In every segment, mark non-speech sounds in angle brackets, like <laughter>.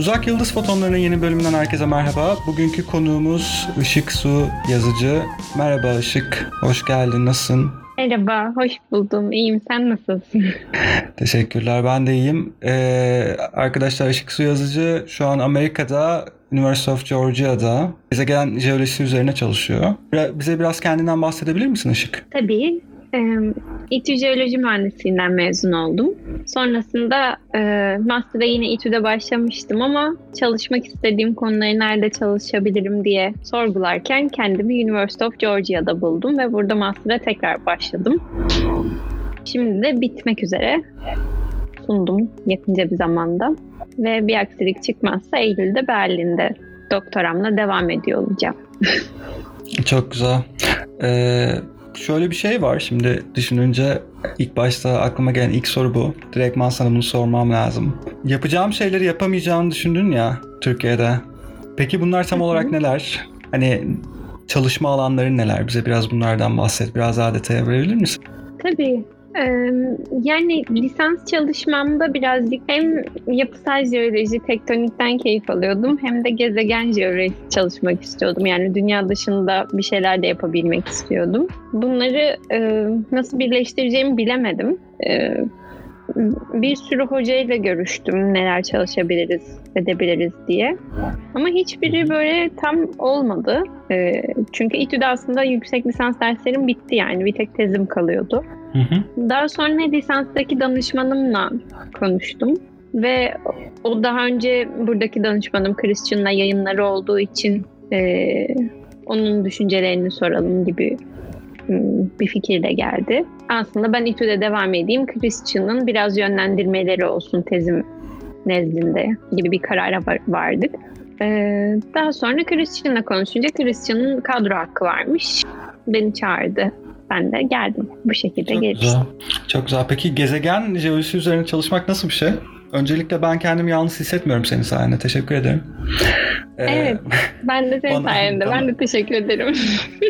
Uzak Yıldız Fotonları'nın yeni bölümünden herkese merhaba. Bugünkü konuğumuz Işık Su yazıcı. Merhaba Işık, hoş geldin, nasılsın? Merhaba, hoş buldum. İyiyim, sen nasılsın? <laughs> Teşekkürler, ben de iyiyim. Ee, arkadaşlar Işık Su yazıcı şu an Amerika'da University of Georgia'da gezegen jeolojisi üzerine çalışıyor. Bize biraz kendinden bahsedebilir misin Işık? Tabii. İTÜ Jeoloji Mühendisliğinden mezun oldum. Sonrasında e, Master'a yine İTÜ'de başlamıştım ama çalışmak istediğim konuları nerede çalışabilirim diye sorgularken kendimi University of Georgia'da buldum ve burada Master'a tekrar başladım. Şimdi de bitmek üzere sundum yakınca bir zamanda ve bir aksilik çıkmazsa Eylül'de Berlin'de doktoramla devam ediyor olacağım. <laughs> Çok güzel. Ee, şöyle bir şey var şimdi düşününce ilk başta aklıma gelen ilk soru bu. Direktman sana bunu sormam lazım. Yapacağım şeyleri yapamayacağını düşündün ya Türkiye'de. Peki bunlar tam olarak neler? Hani çalışma alanları neler? Bize biraz bunlardan bahset. Biraz daha detaya verebilir misin? Tabii. Yani lisans çalışmamda birazcık hem yapısal jeoloji, tektonikten keyif alıyordum hem de gezegen jeolojisi çalışmak istiyordum. Yani dünya dışında bir şeyler de yapabilmek istiyordum. Bunları nasıl birleştireceğimi bilemedim. Bir sürü hocayla görüştüm neler çalışabiliriz, edebiliriz diye. Ama hiçbiri böyle tam olmadı. Çünkü İTÜ'de aslında yüksek lisans derslerim bitti yani. Bir tek tezim kalıyordu. Hı hı. Daha sonra lisanstaki danışmanımla konuştum ve o daha önce buradaki danışmanım Christian'la yayınları olduğu için e, onun düşüncelerini soralım gibi bir fikir de geldi. Aslında ben İTÜ'de devam edeyim. Christian'ın biraz yönlendirmeleri olsun tezim nezdinde gibi bir karara vardık. Ee, daha sonra Christian'la konuşunca Christian'ın kadro hakkı varmış. Beni çağırdı ben de geldim. Bu şekilde Çok geliştim. Güzel. Çok güzel. Peki gezegen jeolojisi üzerine çalışmak nasıl bir şey? Öncelikle ben kendimi yalnız hissetmiyorum senin sayende. Teşekkür ederim. Ee, evet. Ben de senin bana, sayende. Bana, ben de teşekkür ederim.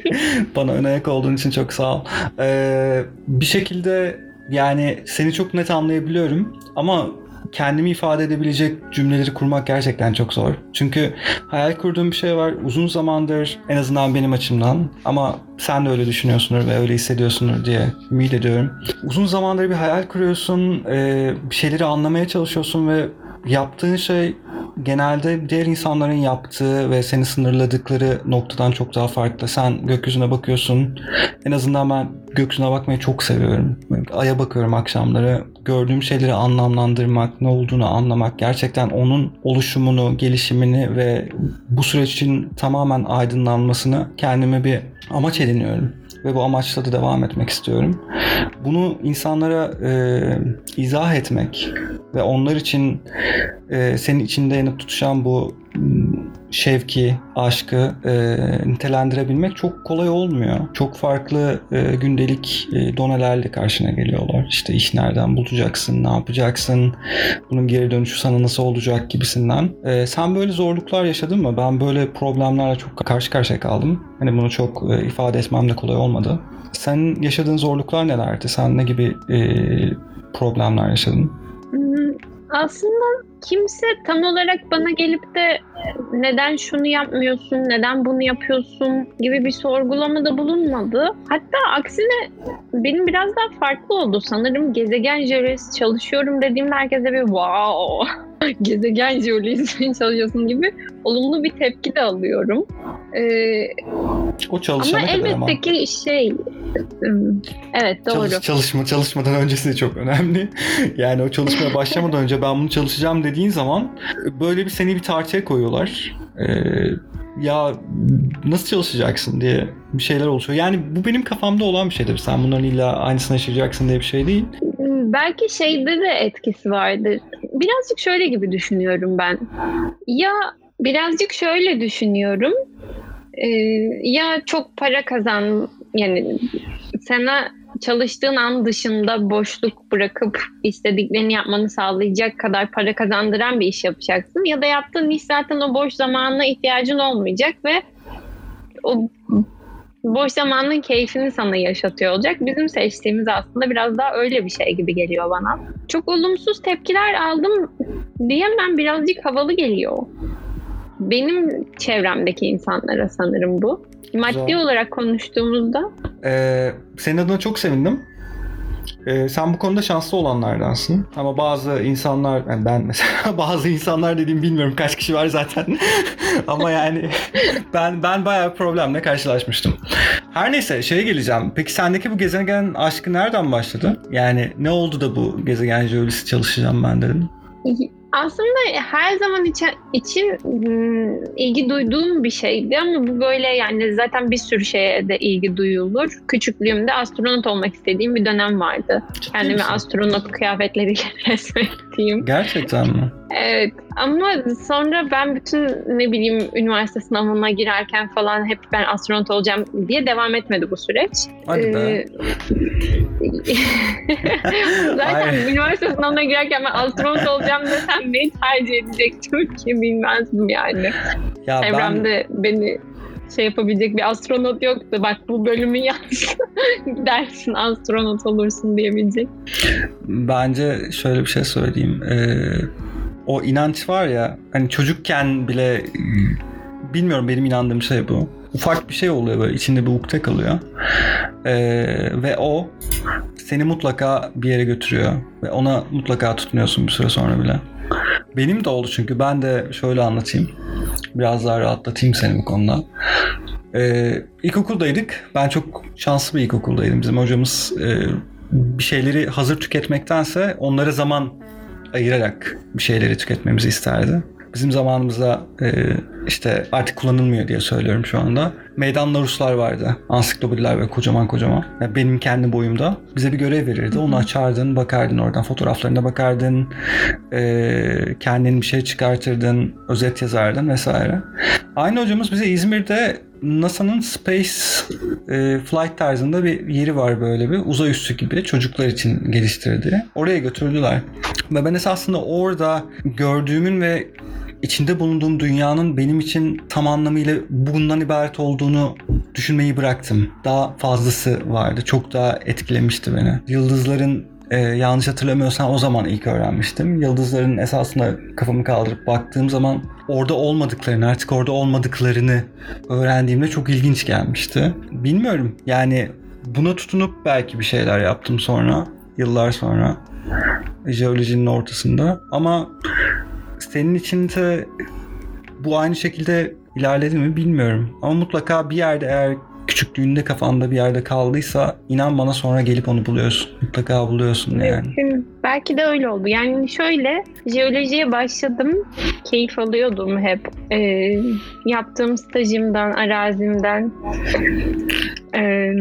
<laughs> bana ön ayak olduğun için çok sağ ol. Ee, bir şekilde yani seni çok net anlayabiliyorum ama kendimi ifade edebilecek cümleleri kurmak gerçekten çok zor. Çünkü hayal kurduğum bir şey var uzun zamandır en azından benim açımdan ama sen de öyle düşünüyorsundur ve öyle hissediyorsundur diye ümit ediyorum. Uzun zamandır bir hayal kuruyorsun, bir şeyleri anlamaya çalışıyorsun ve yaptığın şey genelde diğer insanların yaptığı ve seni sınırladıkları noktadan çok daha farklı. Sen gökyüzüne bakıyorsun. En azından ben gökyüzüne bakmayı çok seviyorum. Aya bakıyorum akşamları. Gördüğüm şeyleri anlamlandırmak, ne olduğunu anlamak, gerçekten onun oluşumunu, gelişimini ve bu süreç tamamen aydınlanmasını kendime bir amaç ediniyorum ve bu amaçla da devam etmek istiyorum. Bunu insanlara e, izah etmek ve onlar için e, senin içinde yanıp tutuşan bu şevki, aşkı e, nitelendirebilmek çok kolay olmuyor. Çok farklı e, gündelik e, donelerle karşına geliyorlar. İşte iş nereden bulacaksın, ne yapacaksın, bunun geri dönüşü sana nasıl olacak gibisinden. E, sen böyle zorluklar yaşadın mı? Ben böyle problemlerle çok karşı karşıya kaldım. Hani bunu çok e, ifade etmem de kolay olmadı. Sen yaşadığın zorluklar nelerdi? Sen ne gibi e, problemler yaşadın? Aslında kimse tam olarak bana gelip de neden şunu yapmıyorsun, neden bunu yapıyorsun gibi bir sorgulamada bulunmadı. Hatta aksine benim biraz daha farklı oldu. Sanırım gezegen jeolojisi çalışıyorum dediğimde herkese bir wow <laughs> gezegen jeolojisi çalışıyorsun gibi olumlu bir tepki de alıyorum. Ee, o çalışana ama elbette ki şey evet doğru. Çalış, çalışma çalışmadan öncesi de çok önemli. <laughs> Yani o çalışmaya başlamadan önce ben bunu çalışacağım dediğin zaman böyle bir seni bir tartıya koyuyorlar. Ee, ya nasıl çalışacaksın diye bir şeyler oluşuyor. Yani bu benim kafamda olan bir şeydir. Sen bunların illa aynısını yaşayacaksın diye bir şey değil. Belki şeyde de etkisi vardır. Birazcık şöyle gibi düşünüyorum ben. Ya birazcık şöyle düşünüyorum. Ee, ya çok para kazan yani sana çalıştığın an dışında boşluk bırakıp istediklerini yapmanı sağlayacak kadar para kazandıran bir iş yapacaksın. Ya da yaptığın iş zaten o boş zamanına ihtiyacın olmayacak ve o boş zamanın keyfini sana yaşatıyor olacak. Bizim seçtiğimiz aslında biraz daha öyle bir şey gibi geliyor bana. Çok olumsuz tepkiler aldım diyemem birazcık havalı geliyor. Benim çevremdeki insanlara sanırım bu. Maddi Güzel. olarak konuştuğumuzda Ee, senin adına çok sevindim. Ee, sen bu konuda şanslı olanlardansın. Ama bazı insanlar, yani ben mesela <laughs> bazı insanlar dediğim bilmiyorum kaç kişi var zaten. <laughs> Ama yani <laughs> ben ben bayağı bir problemle karşılaşmıştım. Her neyse şeye geleceğim. Peki sendeki bu gezegen aşkı nereden başladı? Yani ne oldu da bu gezegen jeolojisi çalışacağım ben dedim. Aslında her zaman için, için hmm, ilgi duyduğum bir şeydi ama bu böyle yani zaten bir sürü şeye de ilgi duyulur. Küçüklüğümde astronot olmak istediğim bir dönem vardı. Ciddi Kendimi misin? astronot kıyafetleriyle <laughs> resmettiğim. Gerçekten mi? Evet ama sonra ben bütün ne bileyim üniversite sınavına girerken falan hep ben astronot olacağım diye devam etmedi bu süreç. Hadi be. Ee, <laughs> Zaten Ay. üniversite sınavına girerken ben astronot olacağım desem neyi tercih edecektim <laughs> ki bilmezdim yani. Ya ben Çevremde beni şey yapabilecek bir astronot yoktu. Bak bu bölümü <laughs> yaz. Dersin astronot olursun diyebilecek. Bence şöyle bir şey söyleyeyim. Ee, o inanç var ya hani çocukken bile bilmiyorum benim inandığım şey bu. Ufak bir şey oluyor böyle içinde bir ukde kalıyor. Ee, ve o seni mutlaka bir yere götürüyor. Ve ona mutlaka tutunuyorsun bir süre sonra bile. Benim de oldu çünkü ben de şöyle anlatayım. Biraz daha rahatlatayım seni bu konuda. Ee, ilkokuldaydık. Ben çok şanslı bir ilkokuldaydım. Bizim hocamız e, bir şeyleri hazır tüketmektense onlara zaman ayırarak bir şeyleri tüketmemizi isterdi. Bizim zamanımızda e, işte artık kullanılmıyor diye söylüyorum şu anda. Meydan Ruslar vardı. Ansiklopediler böyle kocaman kocaman. Yani benim kendi boyumda. Bize bir görev verirdi. Onu açardın, bakardın oradan fotoğraflarına bakardın. E, kendin bir şey çıkartırdın, özet yazardın vesaire. Aynı hocamız bize İzmir'de NASA'nın Space e, Flight tarzında bir yeri var böyle bir uzay üssü gibi çocuklar için geliştirdiği. Oraya götürdüler. Ve ben esasında orada gördüğümün ve içinde bulunduğum dünyanın benim için tam anlamıyla bundan ibaret olduğunu düşünmeyi bıraktım. Daha fazlası vardı. Çok daha etkilemişti beni. Yıldızların e, yanlış hatırlamıyorsam o zaman ilk öğrenmiştim. Yıldızların esasında kafamı kaldırıp baktığım zaman orada olmadıklarını, artık orada olmadıklarını öğrendiğimde çok ilginç gelmişti. Bilmiyorum yani buna tutunup belki bir şeyler yaptım sonra, yıllar sonra. Jeolojinin ortasında. Ama senin için de bu aynı şekilde ilerledi mi bilmiyorum. Ama mutlaka bir yerde eğer küçüklüğünde kafanda bir yerde kaldıysa inan bana sonra gelip onu buluyorsun. Mutlaka buluyorsun yani. Mümkün. Belki de öyle oldu. Yani şöyle jeolojiye başladım. Keyif alıyordum hep. Ee, yaptığım stajımdan, arazimden ee,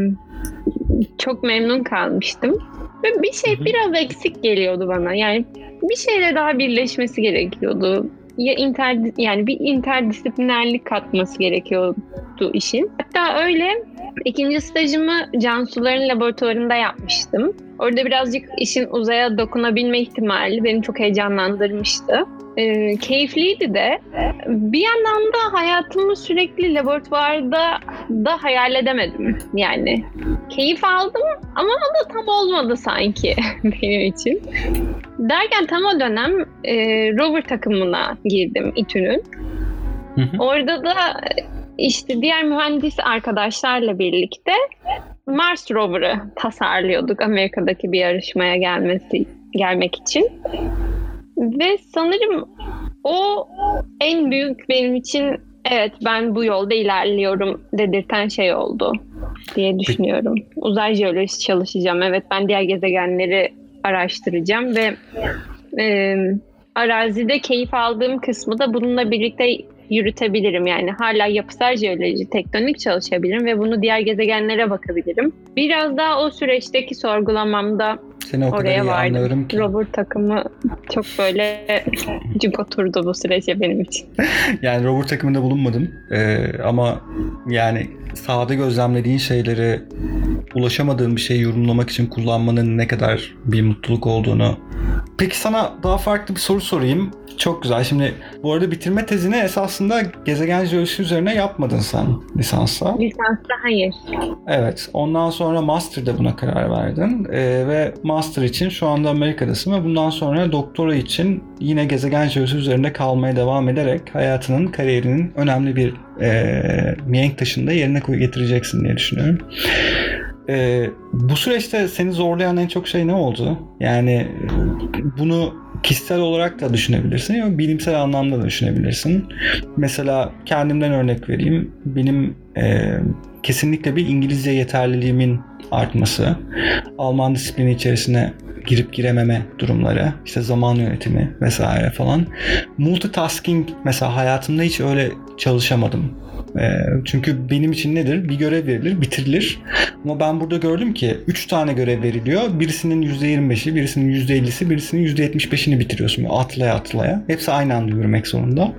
çok memnun kalmıştım. Ve bir şey biraz eksik geliyordu bana. Yani bir şeyle daha birleşmesi gerekiyordu. Ya inter yani bir interdisiplinerlik katması gerekiyordu işin. Hatta öyle ikinci stajımı Cansuların laboratuvarında yapmıştım. Orada birazcık işin uzaya dokunabilme ihtimali beni çok heyecanlandırmıştı. Ee, keyifliydi de. Bir yandan da hayatımı sürekli laboratuvarda da hayal edemedim. Yani keyif aldım ama o da tam olmadı sanki <laughs> benim için. Derken tam o dönem e, rover takımına girdim İTÜ'nün. Orada da işte diğer mühendis arkadaşlarla birlikte Mars rover'ı tasarlıyorduk Amerika'daki bir yarışmaya gelmesi gelmek için. Ve sanırım o en büyük benim için evet ben bu yolda ilerliyorum dedirten şey oldu diye düşünüyorum. Uzay jeolojisi çalışacağım. Evet ben diğer gezegenleri araştıracağım ve e, arazide keyif aldığım kısmı da bununla birlikte yürütebilirim. Yani hala yapısal jeoloji, tektonik çalışabilirim ve bunu diğer gezegenlere bakabilirim. Biraz daha o süreçteki sorgulamamda Seni o kadar oraya iyi vardım. anlıyorum ki. Robert takımı çok böyle <laughs> cuk oturdu bu sürece benim için. <laughs> Yani rover takımında bulunmadım. Ee, ama yani sahada gözlemlediğin şeyleri ulaşamadığın bir şeyi yorumlamak için kullanmanın ne kadar bir mutluluk olduğunu peki sana daha farklı bir soru sorayım. Çok güzel. Şimdi bu arada bitirme tezini esasında gezegen jeolojisi üzerine yapmadın sen lisansta. Lisansta hayır. Evet. Ondan sonra master'da buna karar verdin. Ee, ve master için şu anda Amerika'dasın ve bundan sonra doktora için yine gezegen jeolojisi üzerinde kalmaya devam ederek hayatının, kariyerinin önemli bir e, mihenk taşını da yerine koy getireceksin diye düşünüyorum. Ee, bu süreçte seni zorlayan en çok şey ne oldu? Yani bunu kişisel olarak da düşünebilirsin ya bilimsel anlamda da düşünebilirsin. Mesela kendimden örnek vereyim. Benim e, kesinlikle bir İngilizce yeterliliğimin artması, Alman disiplini içerisine girip girememe durumları, işte zaman yönetimi vesaire falan. Multitasking mesela hayatımda hiç öyle çalışamadım. Çünkü benim için nedir? Bir görev verilir, bitirilir. Ama ben burada gördüm ki 3 tane görev veriliyor. Birisinin %25'i, birisinin %50'si, birisinin %75'ini bitiriyorsun. Atlaya atlaya. Hepsi aynı anda yürümek zorunda.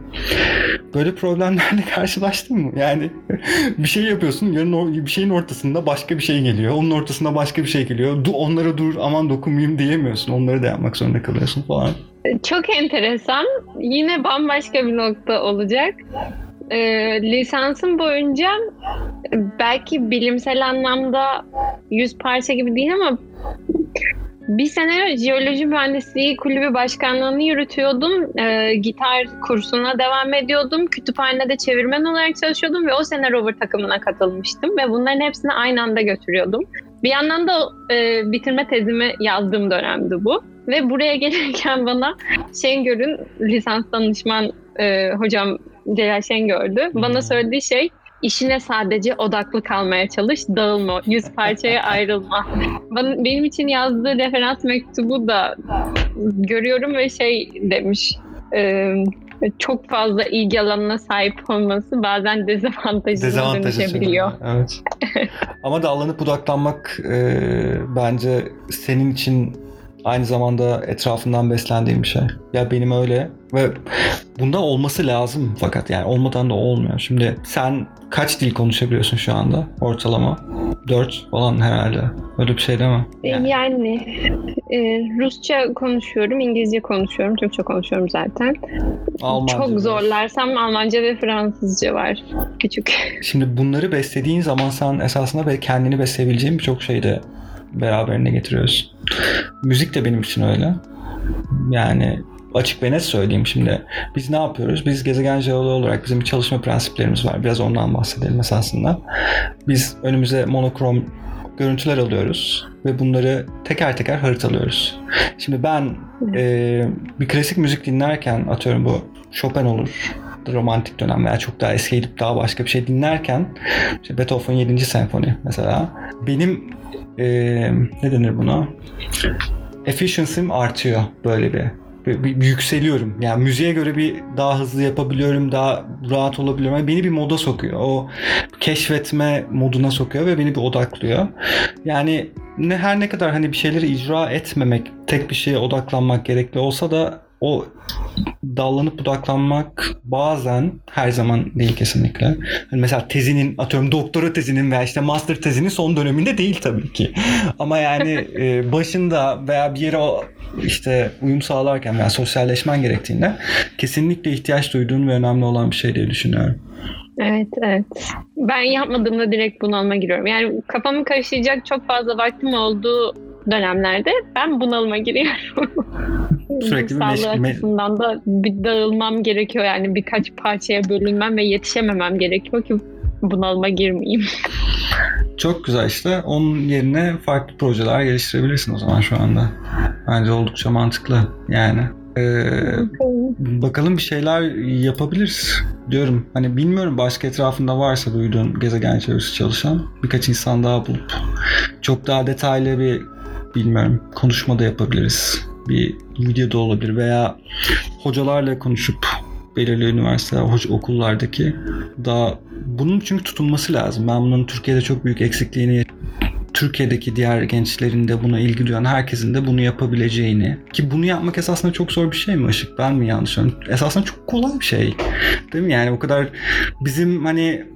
Böyle problemlerle <laughs> karşılaştın mı? Yani bir şey yapıyorsun, yarın bir şeyin ortasında başka bir şey geliyor. Onun ortasında başka bir şey geliyor. Du onlara dur, aman dokunmayayım diyemiyorsun. Onları da yapmak zorunda kalıyorsun falan. Çok enteresan. Yine bambaşka bir nokta olacak e, lisansım boyunca belki bilimsel anlamda yüz parça gibi değil ama bir sene jeoloji mühendisliği kulübü başkanlığını yürütüyordum. E, gitar kursuna devam ediyordum. Kütüphanede çevirmen olarak çalışıyordum ve o sene rover takımına katılmıştım ve bunların hepsini aynı anda götürüyordum. Bir yandan da e, bitirme tezimi yazdığım dönemdi bu. Ve buraya <laughs> gelirken bana Şengör'ün lisans danışman e, hocam Celal Şengör'dü. Bana hmm. söylediği şey işine sadece odaklı kalmaya çalış, dağılma, yüz parçaya <laughs> ayrılma. Benim için yazdığı referans mektubu da görüyorum ve şey demiş, e, çok fazla ilgi alanına sahip olması bazen dezavantajına Dezavantajı dönüşebiliyor. Evet. <laughs> Ama dallanıp budaklanmak e, bence senin için aynı zamanda etrafından beslendiğim bir şey. Ya benim öyle ve bunda olması lazım fakat yani olmadan da olmuyor. Şimdi sen kaç dil konuşabiliyorsun şu anda ortalama? 4 falan herhalde. Öyle bir şey değil mi? Yani, yani e, Rusça konuşuyorum, İngilizce konuşuyorum, Türkçe konuşuyorum zaten. Almanca Çok zorlarsam Almanca ve Fransızca var. Küçük. Şimdi bunları beslediğin zaman sen esasında kendini besleyebileceğin birçok şeyi de beraberinde getiriyoruz. Müzik de benim için öyle. Yani açık ve net söyleyeyim şimdi. Biz ne yapıyoruz? Biz gezegen jeoloğu olarak bizim bir çalışma prensiplerimiz var. Biraz ondan bahsedelim esasında. Biz önümüze monokrom görüntüler alıyoruz ve bunları teker teker haritalıyoruz. Şimdi ben e, bir klasik müzik dinlerken atıyorum bu Chopin olur, romantik dönem veya çok daha eski gidip daha başka bir şey dinlerken işte Beethoven 7. senfoni mesela benim e, ne denir buna? Efficiency'm artıyor böyle bir bir, bir, yükseliyorum. Yani müziğe göre bir daha hızlı yapabiliyorum, daha rahat olabiliyorum. Beni bir moda sokuyor. O keşfetme moduna sokuyor ve beni bir odaklıyor. Yani ne her ne kadar hani bir şeyleri icra etmemek, tek bir şeye odaklanmak gerekli olsa da o dallanıp budaklanmak bazen her zaman değil kesinlikle. Yani mesela tezinin atıyorum doktora tezinin veya işte master tezinin son döneminde değil tabii ki. Ama yani <laughs> e, başında veya bir yere işte uyum sağlarken veya sosyalleşmen gerektiğinde kesinlikle ihtiyaç duyduğun ve önemli olan bir şey diye düşünüyorum. Evet, evet. Ben yapmadığımda direkt bunalıma giriyorum. Yani kafamı karıştıracak çok fazla vaktim olduğu dönemlerde ben bunalıma giriyorum. <laughs> Sürekli bir meş- açısından da bir dağılmam gerekiyor. Yani birkaç parçaya bölünmem ve yetişememem gerekiyor ki bunalıma girmeyeyim. <laughs> Çok güzel işte. Onun yerine farklı projeler geliştirebilirsin o zaman şu anda. Bence oldukça mantıklı yani. Ee, bakalım bir şeyler yapabiliriz diyorum. Hani bilmiyorum başka etrafında varsa duyduğun gezegen çevresi çalışan birkaç insan daha bulup çok daha detaylı bir bilmiyorum konuşma da yapabiliriz. Bir video da olabilir veya hocalarla konuşup belirli üniversite, okullardaki daha bunun çünkü tutunması lazım. Ben bunun Türkiye'de çok büyük eksikliğini Türkiye'deki diğer gençlerin de buna ilgi duyan herkesin de bunu yapabileceğini ki bunu yapmak esasında çok zor bir şey mi Işık? Ben mi yanlış anlıyorum? Esasında çok kolay bir şey. Değil mi? Yani o kadar bizim hani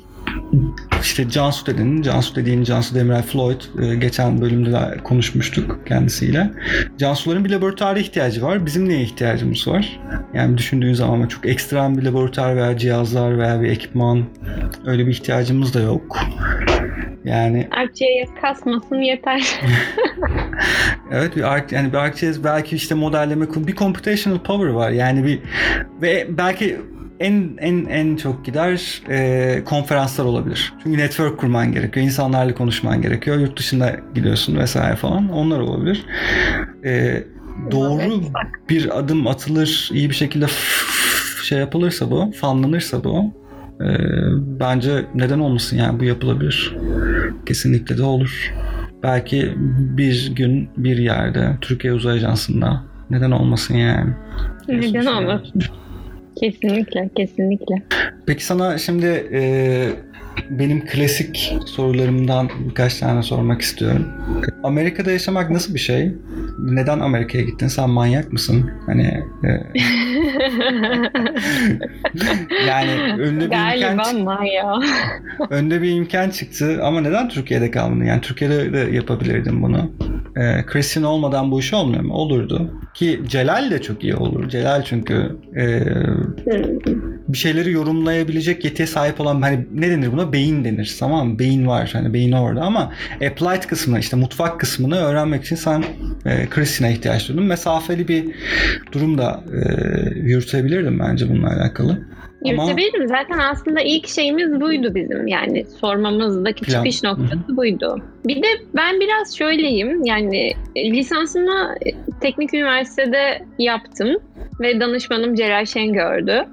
işte Cansu dedin, Cansu dediğin Cansu Demirel Floyd e, geçen bölümde de konuşmuştuk kendisiyle. Cansuların bir laboratuvara ihtiyacı var. Bizim neye ihtiyacımız var? Yani düşündüğün zaman çok ekstrem bir laboratuvar veya cihazlar veya bir ekipman öyle bir ihtiyacımız da yok. Yani <laughs> ArcGIS kasmasın yeter. <laughs> evet bir Arc, yani bir ArcGIS belki işte modelleme bir computational power var. Yani bir ve belki en en en çok gider e, konferanslar olabilir. Çünkü network kurman gerekiyor. insanlarla konuşman gerekiyor. Yurt dışında gidiyorsun vesaire falan. Onlar olabilir. E, doğru bir adım atılır, iyi bir şekilde şey yapılırsa bu, fanlanırsa bu e, bence neden olmasın yani bu yapılabilir. Kesinlikle de olur. Belki bir gün bir yerde Türkiye Uzay Ajansı'nda neden olmasın yani. Neden olmasın? Kesinlikle, kesinlikle. Peki sana şimdi e, benim klasik sorularımdan birkaç tane sormak istiyorum. Amerika'da yaşamak nasıl bir şey? Neden Amerika'ya gittin? Sen manyak mısın? Hani e, <laughs> yani önde bir Galiba imkan manyak. <laughs> önde bir imkan çıktı ama neden Türkiye'de kalmadın? Yani Türkiye'de de yapabilirdin bunu. E, Christian olmadan bu iş olmuyor mu? Olurdu. Ki Celal de çok iyi olur. Celal çünkü e, bir şeyleri yorumlayabilecek yetiye sahip olan hani ne denir buna? Beyin denir. Tamam mı? Beyin var. Hani beyin orada ama applied kısmını işte mutfak kısmını öğrenmek için sen e, Christian'a ihtiyaç duydun. Mesafeli bir durum da e, yürütebilirdim bence bununla alakalı. Yürütebilirim. Ama... Zaten aslında ilk şeyimiz buydu bizim. Yani sormamızdaki Plan. çıkış noktası Hı-hı. buydu. Bir de ben biraz şöyleyim. Yani lisansımı teknik üniversitede yaptım ve danışmanım Celal Şengör'dü.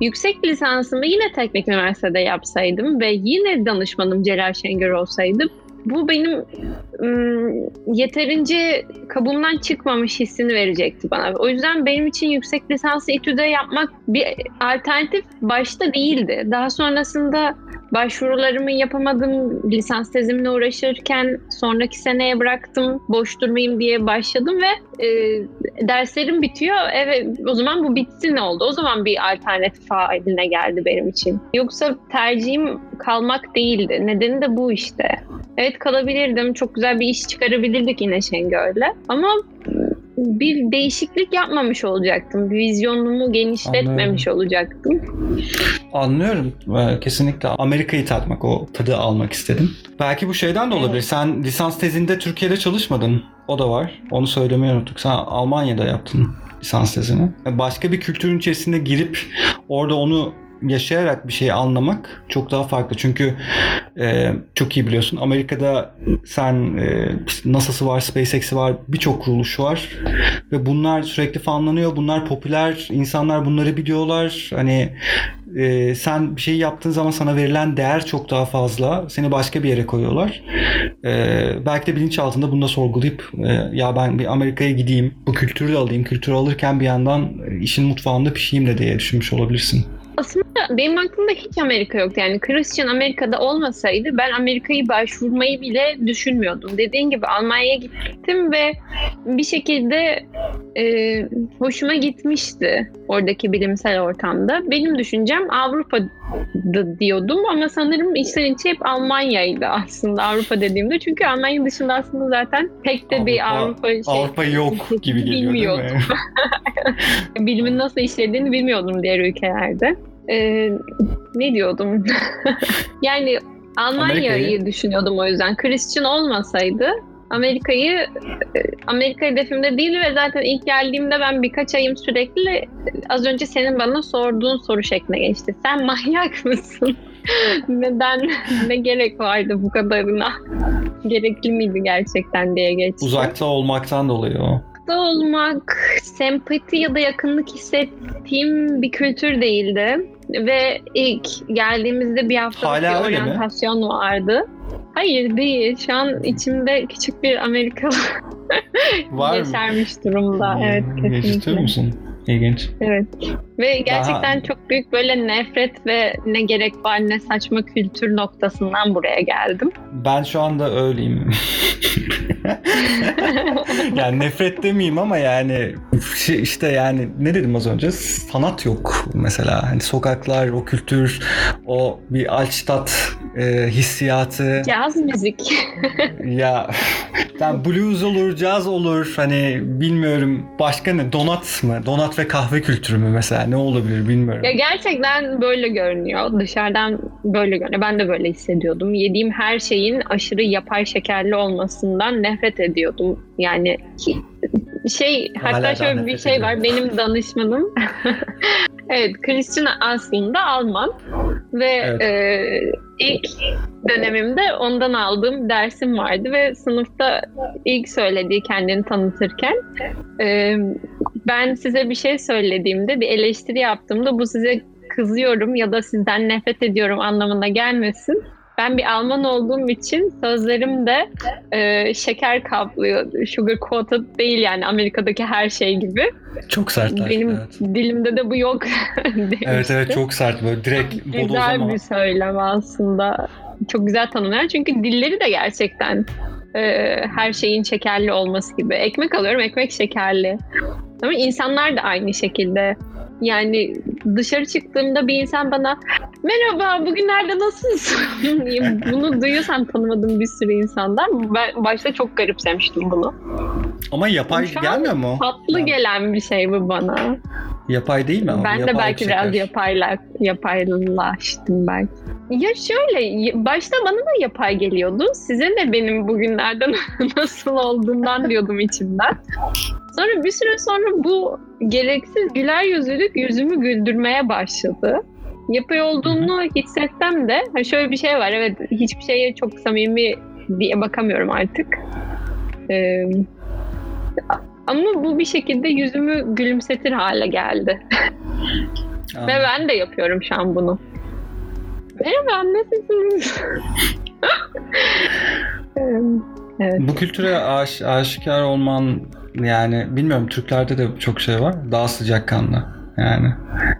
Yüksek lisansımı yine teknik üniversitede yapsaydım ve yine danışmanım Celal Şengör olsaydı bu benim yeterince kabuğumdan çıkmamış hissini verecekti bana. O yüzden benim için yüksek lisansı İTÜ'de yapmak bir alternatif başta değildi. Daha sonrasında başvurularımı yapamadım. Lisans tezimle uğraşırken sonraki seneye bıraktım. Boş durmayayım diye başladım ve e, derslerim bitiyor. Evet o zaman bu bitsin oldu. O zaman bir alternatif haline geldi benim için. Yoksa tercihim kalmak değildi. Nedeni de bu işte. Evet kalabilirdim. Çok güzel bir iş çıkarabilirdik yine Şengör'le. Ama bir değişiklik yapmamış olacaktım. Bir vizyonumu genişletmemiş Anlıyorum. olacaktım. Anlıyorum. Kesinlikle Amerika'yı tatmak, o tadı almak istedim. Belki bu şeyden de olabilir. Evet. Sen lisans tezinde Türkiye'de çalışmadın. O da var. Onu söylemeyi unuttuk. Sen Almanya'da yaptın lisans tezini. Başka bir kültürün içerisinde girip orada onu yaşayarak bir şeyi anlamak çok daha farklı. Çünkü e, çok iyi biliyorsun Amerika'da sen e, NASA'sı var, SpaceX'i var, birçok kuruluş var ve bunlar sürekli fanlanıyor. Bunlar popüler. insanlar bunları biliyorlar. Hani e, sen bir şey yaptığın zaman sana verilen değer çok daha fazla. Seni başka bir yere koyuyorlar. E, belki de bilinçaltında bunu da sorgulayıp e, ya ben bir Amerika'ya gideyim, bu kültürü alayım. Kültürü alırken bir yandan işin mutfağında pişeyim de diye düşünmüş olabilirsin. Aslında benim aklımda hiç Amerika yoktu. Yani Christian Amerika'da olmasaydı ben Amerika'yı başvurmayı bile düşünmüyordum. Dediğin gibi Almanya'ya gittim ve bir şekilde e, hoşuma gitmişti oradaki bilimsel ortamda. Benim düşüncem Avrupa'da diyordum ama sanırım içten içe hep Almanya'ydı aslında Avrupa dediğimde. Çünkü Almanya dışında aslında zaten pek de Avrupa, bir Avrupa şey, Avrupa yok gibi geliyor bilmiyordum. değil mi? <laughs> Bilimin nasıl işlediğini bilmiyordum diğer ülkelerde. Ee, ne diyordum? <laughs> yani Almanya'yı düşünüyordum o yüzden. Christian olmasaydı Amerika'yı e, Amerika hedefimde değil ve zaten ilk geldiğimde ben birkaç ayım sürekli az önce senin bana sorduğun soru şekline geçti. Sen manyak mısın? <laughs> Neden? ne gerek vardı bu kadarına? <laughs> Gerekli miydi gerçekten diye geçti. Uzakta olmaktan dolayı o uzakta olmak, sempati ya da yakınlık hissettiğim bir kültür değildi. Ve ilk geldiğimizde bir hafta bir oryantasyon mi? vardı. Hayır değil. Şu an içimde küçük bir Amerikalı <laughs> Var yaşarmış durumda. Evet kesinlikle. Yaşatıyor musun? İlginç. Evet. Ve gerçekten Daha... çok büyük böyle nefret ve ne gerek var ne saçma kültür noktasından buraya geldim. Ben şu anda öyleyim. <laughs> yani nefret demeyeyim ama yani işte yani ne dedim az önce sanat yok mesela. Hani sokaklar, o kültür, o bir Altstadt e, hissiyatı. Caz müzik. ya <laughs> yani blues olur, caz olur. Hani bilmiyorum başka ne? Donat mı? Donat ve kahve kültürü mü mesela? Ne olabilir bilmiyorum. Ya gerçekten böyle görünüyor. Dışarıdan böyle görünüyor. Ben de böyle hissediyordum. Yediğim her şeyin aşırı yapay şekerli olmasından nefret ediyordum. Yani şey Hala hatta şöyle bir şey var. Benim danışmanım <laughs> Evet, Christian aslında Alman ve evet. e, ilk dönemimde ondan aldığım dersim vardı ve sınıfta ilk söylediği kendini tanıtırken e, ben size bir şey söylediğimde, bir eleştiri yaptığımda bu size kızıyorum ya da sizden nefret ediyorum anlamına gelmesin. Ben bir Alman olduğum için sözlerim de e, şeker kaplıyor. Sugar coated değil yani Amerika'daki her şey gibi. Çok sert. Benim evet. dilimde de bu yok. <laughs> evet evet çok sert böyle direkt Güzel bir söylem aslında. Çok güzel tanımlayan çünkü dilleri de gerçekten e, her şeyin şekerli olması gibi. Ekmek alıyorum ekmek şekerli. Ama insanlar da aynı şekilde yani dışarı çıktığımda bir insan bana merhaba bugünlerde nasılsın? <laughs> bunu duyuyorsam tanımadığım bir sürü insandan ben başta çok garipsemiştim bunu. Ama yapay Şu gelmiyor mu? Tatlı yani. gelen bir şey bu bana. Yapay değil mi? Ama ben de belki biraz yapayla, yapaylaştım belki. Ya şöyle başta bana da yapay geliyordu. Size de benim bugünlerde <laughs> nasıl olduğundan diyordum içimden. Sonra bir süre sonra bu gereksiz güler yüzlülük yüzümü güldürmeye başladı. Yapay olduğunu hissetsem de şöyle bir şey var. Evet hiçbir şeye çok samimi diye bakamıyorum artık. Ee, ama bu bir şekilde yüzümü gülümsetir hale geldi. Ve ben de yapıyorum şu an bunu. Merhaba nasılsınız? <laughs> evet. Bu kültüre aş, aşikar olman yani bilmiyorum Türklerde de çok şey var. Daha sıcakkanlı. Yani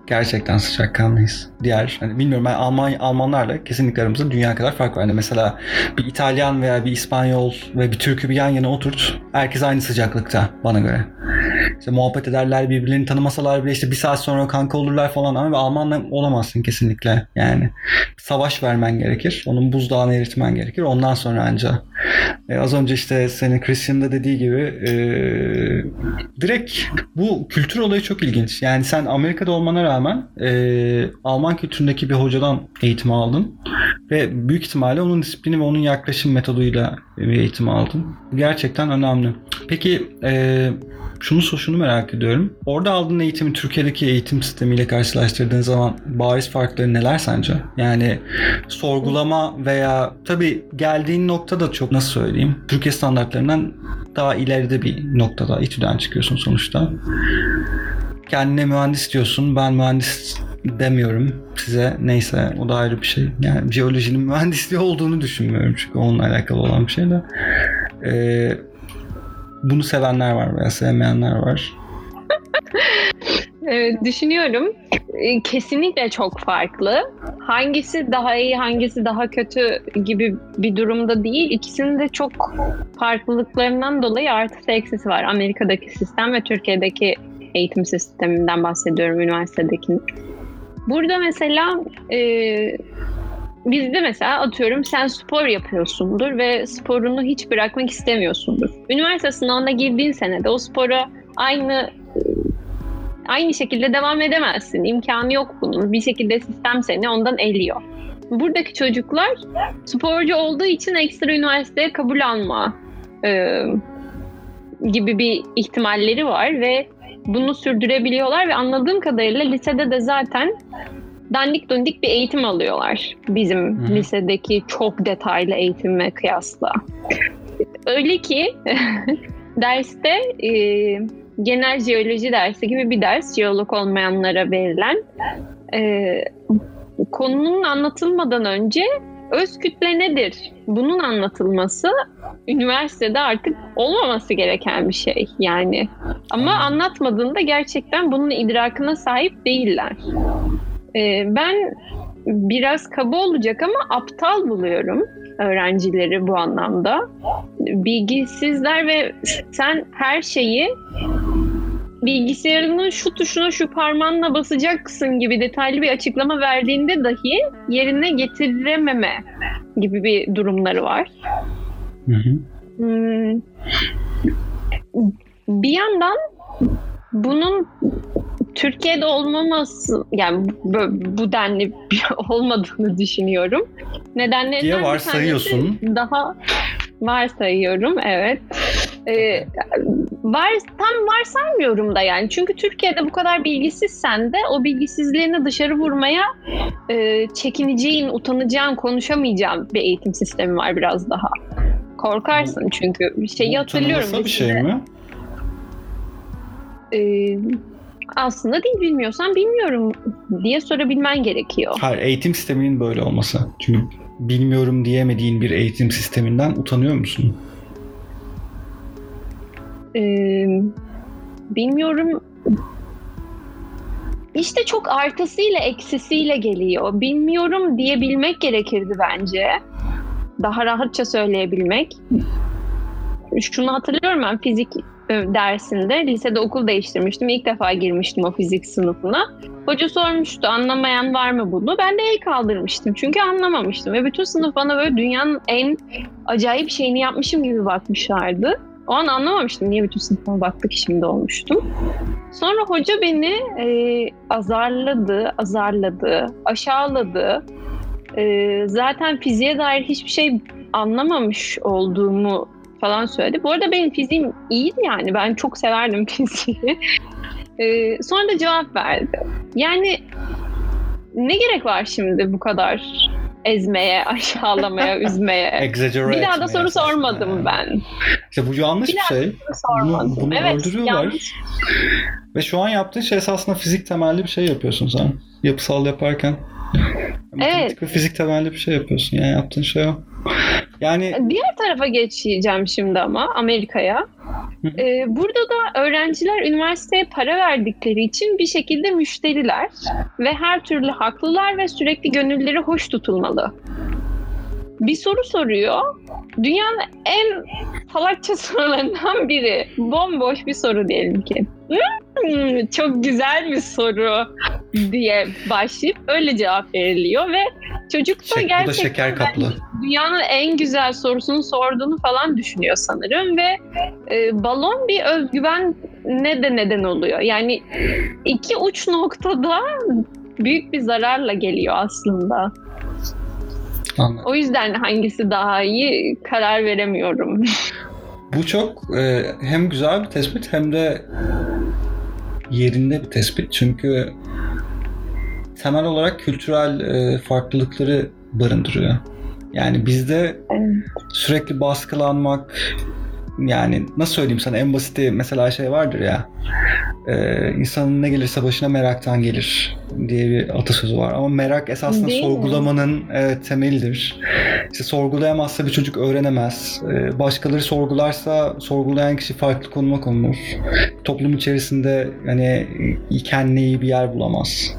gerçekten sıcakkanlıyız. Diğer hani bilmiyorum ben Alman Almanlarla kesinlikle aramızda dünya kadar fark var. Yani mesela bir İtalyan veya bir İspanyol ve bir Türk'ü bir yan yana oturt. Herkes aynı sıcaklıkta bana göre. İşte muhabbet ederler birbirlerini tanımasalar bile işte bir saat sonra kanka olurlar falan ama Almanla olamazsın kesinlikle. Yani savaş vermen gerekir. Onun buzdağını eritmen gerekir. Ondan sonra anca. Ee, az önce işte senin Christian'da dediği gibi e, direkt bu kültür olayı çok ilginç. Yani sen Amerika'da olmana rağmen e, Alman kültüründeki bir hocadan eğitim aldın ve büyük ihtimalle onun disiplini ve onun yaklaşım metoduyla bir eğitim aldın. Gerçekten önemli. Peki e, şunu şunu merak ediyorum. Orada aldığın eğitimi Türkiye'deki eğitim sistemiyle karşılaştırdığın zaman bariz farkları neler sence? Yani sorgulama veya tabii geldiğin nokta da çok nasıl söyleyeyim? Türkiye standartlarından daha ileride bir noktada İTÜ'den çıkıyorsun sonuçta. Kendine mühendis diyorsun. Ben mühendis demiyorum size. Neyse o da ayrı bir şey. Yani jeolojinin <laughs> mühendisliği olduğunu düşünmüyorum çünkü onunla alakalı olan bir şey de. Ee, bunu sevenler var veya sevmeyenler var. <laughs> evet, düşünüyorum. Ee, kesinlikle çok farklı. Hangisi daha iyi, hangisi daha kötü gibi bir durumda değil. İkisinin de çok farklılıklarından dolayı artısı eksisi var. Amerika'daki sistem ve Türkiye'deki eğitim sisteminden bahsediyorum üniversitedeki. Burada mesela e, bizde mesela atıyorum sen spor yapıyorsundur ve sporunu hiç bırakmak istemiyorsundur. Üniversite sınavına girdiğin senede o spora aynı aynı şekilde devam edemezsin. İmkanı yok bunun. Bir şekilde sistem seni ondan eliyor. Buradaki çocuklar sporcu olduğu için ekstra üniversiteye kabul alma e, gibi bir ihtimalleri var ve bunu sürdürebiliyorlar ve anladığım kadarıyla lisede de zaten dandik dundik bir eğitim alıyorlar bizim Hı-hı. lisedeki çok detaylı eğitime kıyasla. Öyle ki <laughs> derste e, genel jeoloji dersi gibi bir ders jeolog olmayanlara verilen e, konunun anlatılmadan önce öz kütle nedir? Bunun anlatılması üniversitede artık olmaması gereken bir şey yani. Ama anlatmadığında gerçekten bunun idrakına sahip değiller. Ee, ben biraz kaba olacak ama aptal buluyorum öğrencileri bu anlamda. Bilgisizler ve sen her şeyi bilgisayarının şu tuşuna şu parmağınla basacaksın gibi detaylı bir açıklama verdiğinde dahi yerine getirememe gibi bir durumları var. Hı hı. Hmm, bir yandan bunun Türkiye'de olmaması yani bu, bu denli <laughs> olmadığını düşünüyorum. Nedenlerinden Diye varsayıyorsun. Daha varsayıyorum evet. Ee, var, tam varsaymıyorum da yani. Çünkü Türkiye'de bu kadar bilgisizsen de o bilgisizliğini dışarı vurmaya e, çekineceğin, utanacağın, konuşamayacağın bir eğitim sistemi var biraz daha. Korkarsın çünkü bir şeyi Bu hatırlıyorum. utanılası bir şey mi? Ee, aslında değil bilmiyorsan bilmiyorum diye sorabilmen gerekiyor. Hayır, eğitim sisteminin böyle olması. Çünkü bilmiyorum diyemediğin bir eğitim sisteminden utanıyor musun? Ee, bilmiyorum. İşte çok artısıyla eksisiyle geliyor. Bilmiyorum diyebilmek gerekirdi bence. Daha rahatça söyleyebilmek. Şunu hatırlıyorum ben fizik dersinde lisede okul değiştirmiştim. İlk defa girmiştim o fizik sınıfına. Hoca sormuştu anlamayan var mı bunu? Ben de el kaldırmıştım çünkü anlamamıştım. Ve bütün sınıf bana böyle dünyanın en acayip şeyini yapmışım gibi bakmışlardı. O an anlamamıştım niye bütün sınıfıma baktık şimdi olmuştum. Sonra hoca beni e, azarladı, azarladı, aşağıladı. E, zaten fiziğe dair hiçbir şey anlamamış olduğumu falan söyledi. Bu arada benim fiziğim iyiydi yani. Ben çok severdim <laughs> fiziği. E, sonra da cevap verdi. Yani ne gerek var şimdi bu kadar ezmeye, <laughs> aşağılamaya, <laughs> üzmeye? Exaggerate Bir daha da soru sormadım ben. İşte bu yanlış Bir bir şey. Sormadım. bunu evet, öldürüyorlar. yanlış. Ve şu an yaptığın şey esasında fizik temelli bir şey yapıyorsun sen. Yapısal yaparken. Matematik ve fizik temelli bir şey yapıyorsun. Yani yaptığın şey o. Yani Diğer tarafa geçeceğim şimdi ama Amerika'ya. Ee, burada da öğrenciler üniversiteye para verdikleri için bir şekilde müşteriler ve her türlü haklılar ve sürekli gönülleri hoş tutulmalı. Bir soru soruyor. Dünyanın en salakça <laughs> sorularından biri. Bomboş bir soru diyelim ki. Hmm, çok güzel bir soru diye başlayıp öyle cevap veriliyor ve çocuk da şek, bu da gerçekten şeker kaplı. Dünyanın en güzel sorusunu sorduğunu falan düşünüyor sanırım ve e, balon bir özgüven ne de neden oluyor. Yani iki uç noktada büyük bir zararla geliyor aslında. Anladım. O yüzden hangisi daha iyi karar veremiyorum. Bu çok e, hem güzel bir tespit hem de yerinde bir tespit. Çünkü temel olarak kültürel e, farklılıkları barındırıyor. Yani bizde Evet. sürekli baskılanmak yani nasıl söyleyeyim sana en basiti mesela şey vardır ya e, insanın ne gelirse başına meraktan gelir diye bir atasözü var ama merak esasında Değil mi? sorgulamanın evet, temelidir. İşte sorgulayamazsa bir çocuk öğrenemez. E, başkaları sorgularsa sorgulayan kişi farklı konuma konulur. Toplum içerisinde hani kendine iyi bir yer bulamaz.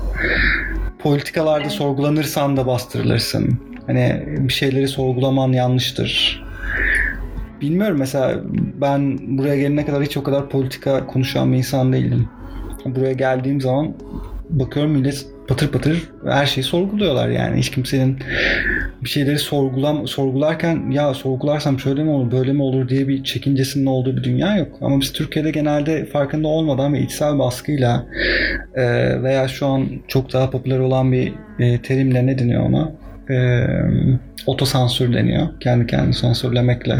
Politikalarda Evet. sorgulanırsan da bastırılırsın. Hani bir şeyleri sorgulaman yanlıştır. Bilmiyorum mesela ben buraya gelene kadar hiç o kadar politika konuşan bir insan değildim. Buraya geldiğim zaman bakıyorum millet patır patır her şeyi sorguluyorlar yani. Hiç kimsenin bir şeyleri sorgulam sorgularken ya sorgularsam şöyle mi olur böyle mi olur diye bir çekincesinin olduğu bir dünya yok. Ama biz Türkiye'de genelde farkında olmadan ve içsel baskıyla e, veya şu an çok daha popüler olan bir e, terimle ne deniyor ona? E, otosansür deniyor. Kendi kendini sansürlemekle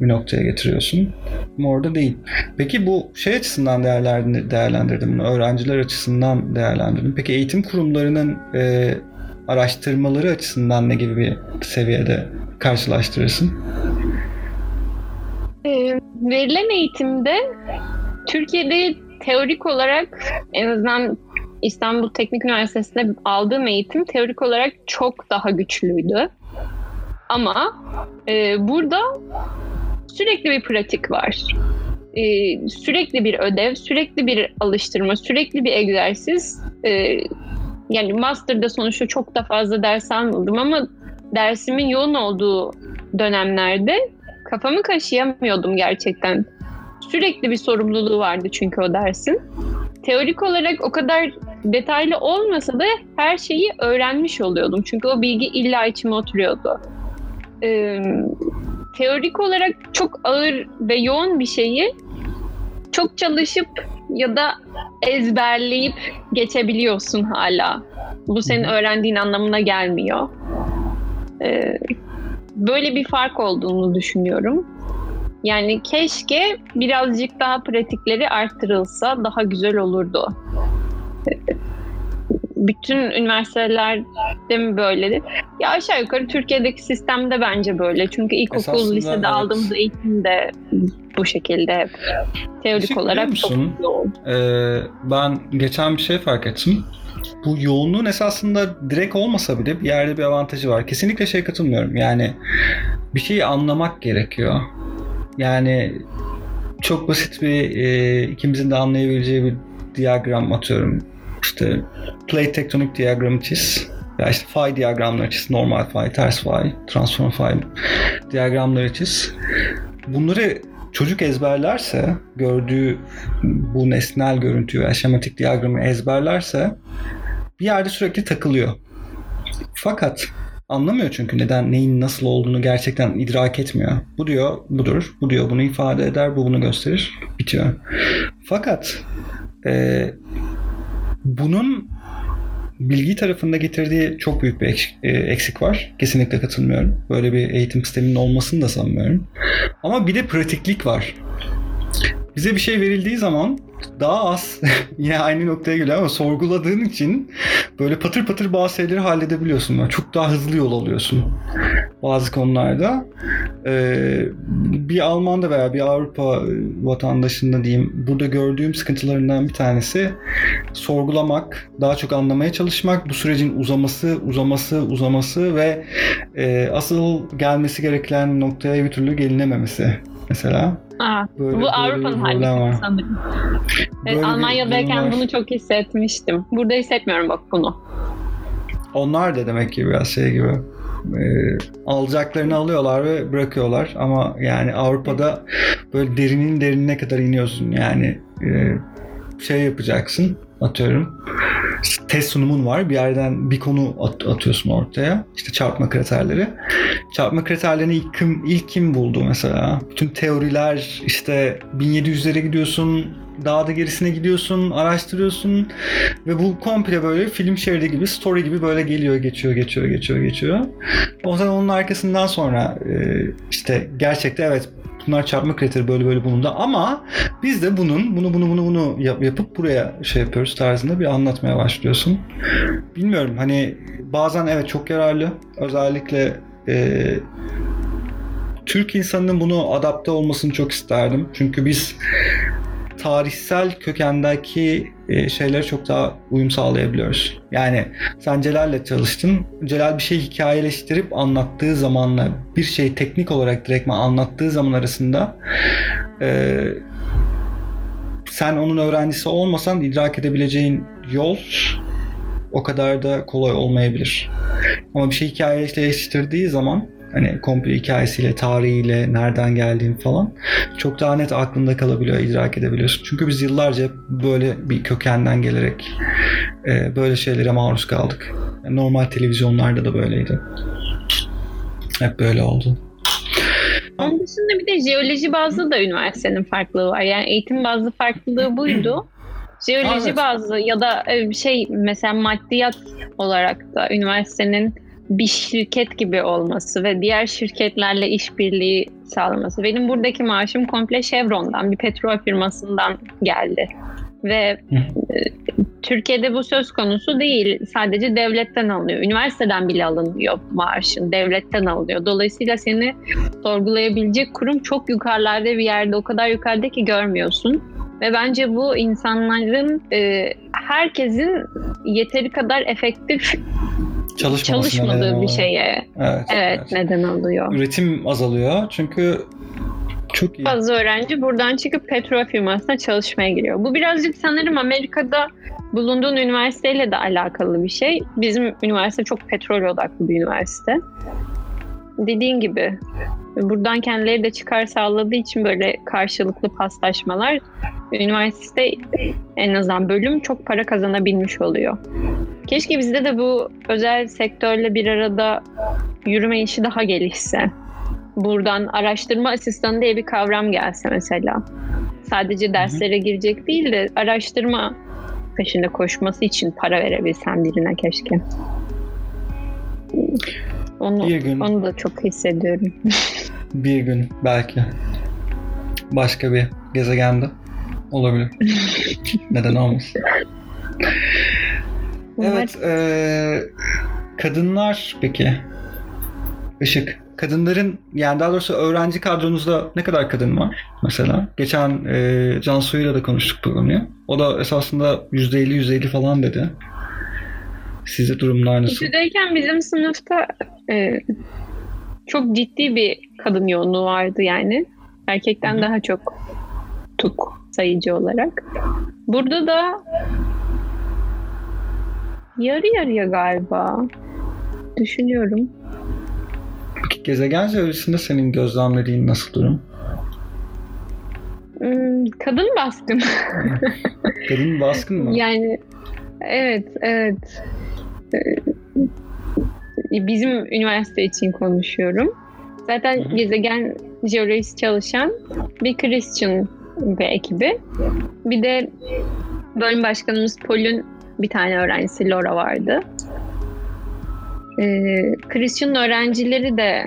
bir noktaya getiriyorsun. Ama orada değil. Peki bu şey açısından değerlendir, değerlendirdim bunu. Öğrenciler açısından değerlendirdim. Peki eğitim kurumlarının e, araştırmaları açısından ne gibi bir seviyede karşılaştırırsın? Ee, verilen eğitimde Türkiye'de teorik olarak en azından İstanbul Teknik Üniversitesi'nde aldığım eğitim teorik olarak çok daha güçlüydü. Ama e, burada sürekli bir pratik var. E, sürekli bir ödev, sürekli bir alıştırma, sürekli bir egzersiz. E, yani master'da sonuçta çok da fazla ders almadım ama dersimin yoğun olduğu dönemlerde kafamı kaşıyamıyordum gerçekten. Sürekli bir sorumluluğu vardı çünkü o dersin. Teorik olarak o kadar detaylı olmasa da her şeyi öğrenmiş oluyordum. Çünkü o bilgi illa içime oturuyordu. e, teorik olarak çok ağır ve yoğun bir şeyi çok çalışıp ya da ezberleyip geçebiliyorsun hala. Bu senin öğrendiğin anlamına gelmiyor. Ee, böyle bir fark olduğunu düşünüyorum. Yani keşke birazcık daha pratikleri arttırılsa daha güzel olurdu. Bütün üniversitelerde mi böyledir? Ya aşağı yukarı Türkiye'deki sistemde bence böyle. Çünkü ilkokul, Esasında lisede evet. aldığımız eğitim de bu şekilde hep. Teorik Teşekkür olarak çok musun? yoğun. Ee, ben geçen bir şey fark ettim. Bu yoğunluğun esasında direkt olmasa bile bir yerde bir avantajı var. Kesinlikle şey katılmıyorum. Yani bir şeyi anlamak gerekiyor. Yani çok basit bir e, ikimizin de anlayabileceği bir diyagram atıyorum. İşte plate tektonik diyagramı çiz. Ya işte phi diyagramları çiz. Normal phi, ters phi, transform phi diyagramları çiz. Bunları çocuk ezberlerse, gördüğü bu nesnel görüntüyü ve şematik diyagramı ezberlerse bir yerde sürekli takılıyor. Fakat anlamıyor çünkü neden neyin nasıl olduğunu gerçekten idrak etmiyor. Bu diyor budur, bu diyor bunu ifade eder, bu bunu gösterir, bitiyor. Fakat e, bunun bilgi tarafında getirdiği çok büyük bir e, eksik var. Kesinlikle katılmıyorum. Böyle bir eğitim sisteminin olmasını da sanmıyorum. Ama bir de pratiklik var. Bize bir şey verildiği zaman daha az <laughs> yine aynı noktaya geliyor ama sorguladığın için böyle patır patır bazı şeyleri halledebiliyorsun. Böyle çok daha hızlı yol alıyorsun bazı konularda. Ee, bir Alman'da veya bir Avrupa vatandaşında diyeyim burada gördüğüm sıkıntılarından bir tanesi sorgulamak, daha çok anlamaya çalışmak, bu sürecin uzaması, uzaması, uzaması ve e, asıl gelmesi gereken noktaya bir türlü gelinememesi mesela. Aa, Böyle- bu Avrupa'nın bir problem var. hali sanırım. Böyle Evet, Almanya'dayken bunu çok hissetmiştim. Burada hissetmiyorum bak bunu. Onlar da demek ki biraz şey gibi e, alacaklarını alıyorlar ve bırakıyorlar ama yani Avrupa'da böyle derinin derinine kadar iniyorsun yani e, şey yapacaksın atıyorum. Test sunumun var. Bir yerden bir konu at- atıyorsun ortaya. İşte çarpma kriterleri. Çarpma kriterlerini ilk kim, ilk kim buldu mesela? Bütün teoriler işte 1700'lere gidiyorsun daha da gerisine gidiyorsun araştırıyorsun ve bu komple böyle film şeridi gibi, story gibi böyle geliyor, geçiyor, geçiyor, geçiyor, geçiyor. O zaman onun arkasından sonra e, işte gerçekte evet bunlar çarpma kriteri böyle böyle bunun da ama biz de bunun bunu bunu bunu bunu yap- yapıp buraya şey yapıyoruz tarzında bir anlatmaya başlıyorsun. Bilmiyorum hani bazen evet çok yararlı. Özellikle e, Türk insanının bunu adapte olmasını çok isterdim. Çünkü biz tarihsel kökendeki e, şeylere çok daha uyum sağlayabiliyoruz. Yani sen Celal'le çalıştın. Celal bir şey hikayeleştirip anlattığı zamanla bir şey teknik olarak direktman anlattığı zaman arasında e, sen onun öğrencisi olmasan idrak edebileceğin yol o kadar da kolay olmayabilir. Ama bir şey hikayeleştirdiği zaman hani komple hikayesiyle, tarihiyle, nereden geldiğini falan çok daha net aklında kalabiliyor, idrak edebiliyorsun. Çünkü biz yıllarca böyle bir kökenden gelerek e, böyle şeylere maruz kaldık. Yani normal televizyonlarda da böyleydi. Hep böyle oldu. Onun dışında bir de jeoloji bazlı da üniversitenin farklılığı var. Yani eğitim bazlı farklılığı buydu. Jeoloji Evet. bazlı ya da e, şey mesela maddiyat olarak da üniversitenin bir şirket gibi olması ve diğer şirketlerle işbirliği sağlaması. Benim buradaki maaşım komple Chevron'dan, bir petrol firmasından geldi. Ve e, Türkiye'de bu söz konusu değil. Sadece devletten alınıyor. Üniversiteden bile alınmıyor maaşın. Devletten alınıyor. Dolayısıyla seni sorgulayabilecek kurum çok yukarılarda bir yerde. O kadar yukarıda ki görmüyorsun. Ve bence bu insanların, e, herkesin yeteri kadar efektif çalışmadığı bir şeye Evet, evet, neden oluyor. Üretim azalıyor çünkü çok iyi. Fazla öğrenci buradan çıkıp petrol firmasına çalışmaya giriyor. Bu birazcık sanırım Amerika'da bulunduğun üniversiteyle de alakalı bir şey. Bizim üniversite çok petrol odaklı bir üniversite. Dediğin gibi buradan kendileri de çıkar sağladığı için böyle karşılıklı paslaşmalar üniversite en azından bölüm çok para kazanabilmiş oluyor. keşke bizde de bu özel sektörle bir arada yürüme işi daha gelişse. Buradan araştırma asistanı diye bir kavram gelse mesela. Sadece derslere girecek değil de araştırma peşinde koşması için para verebilsem birine keşke. Onu, Bir gün. onu da çok hissediyorum. <laughs> Bir gün belki başka bir gezegende olabilir. <laughs> Neden olmasın? Evet, eee, kadınlar peki? Işık. Kadınların yani daha doğrusu öğrenci kadronuzda ne kadar kadın var mesela? Geçen eee Cansu'yla da konuştuk bu konuyu. O da esasında %50 %50 falan dedi. Sizde durumlar nasıl? İTÜ'deyken bizim sınıfta e, çok ciddi bir kadın yoğunluğu vardı yani. Erkekten hı. daha çok tuk sayıcı olarak. Burada da yarı yarıya galiba. Düşünüyorum. Peki gezegen çevresinde senin gözlemlediğin nasıl durum? Hmm, kadın baskın. <laughs> Kadın baskın mı? Yani evet, evet. Ee, Bizim üniversite için konuşuyorum. Zaten Hı hı. gezegen jeolojisi çalışan bir Christian ve ekibi. Bir de bölüm başkanımız Paul'ün bir tane öğrencisi Laura vardı. Ee, Christian öğrencileri de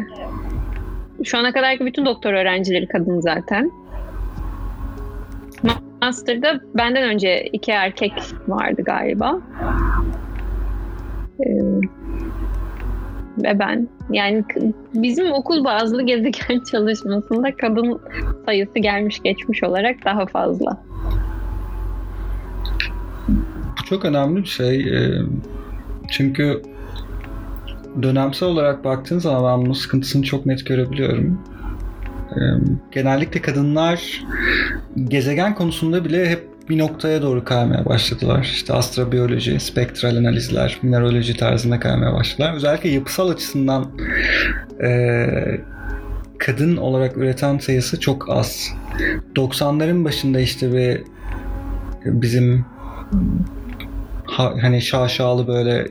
şu ana kadarki bütün doktor öğrencileri kadın zaten. Master'da benden önce iki erkek vardı galiba. Ee, ve ben. Yani bizim okul bazlı gezegen <laughs> çalışmasında kadın sayısı gelmiş geçmiş olarak daha fazla. Bu çok önemli bir şey. Ee, Çünkü dönemsel olarak baktığın zaman ben bunun sıkıntısını çok net görebiliyorum. Ee, Genellikle kadınlar gezegen konusunda bile hep bir noktaya doğru kaymaya başladılar. İşte astrobiyoloji, spektral analizler, mineraloji tarzında kaymaya başladılar. Özellikle yapısal açısından eee, kadın olarak üreten sayısı çok az. 90'ların başında işte bir bizim ha- hani şaşalı böyle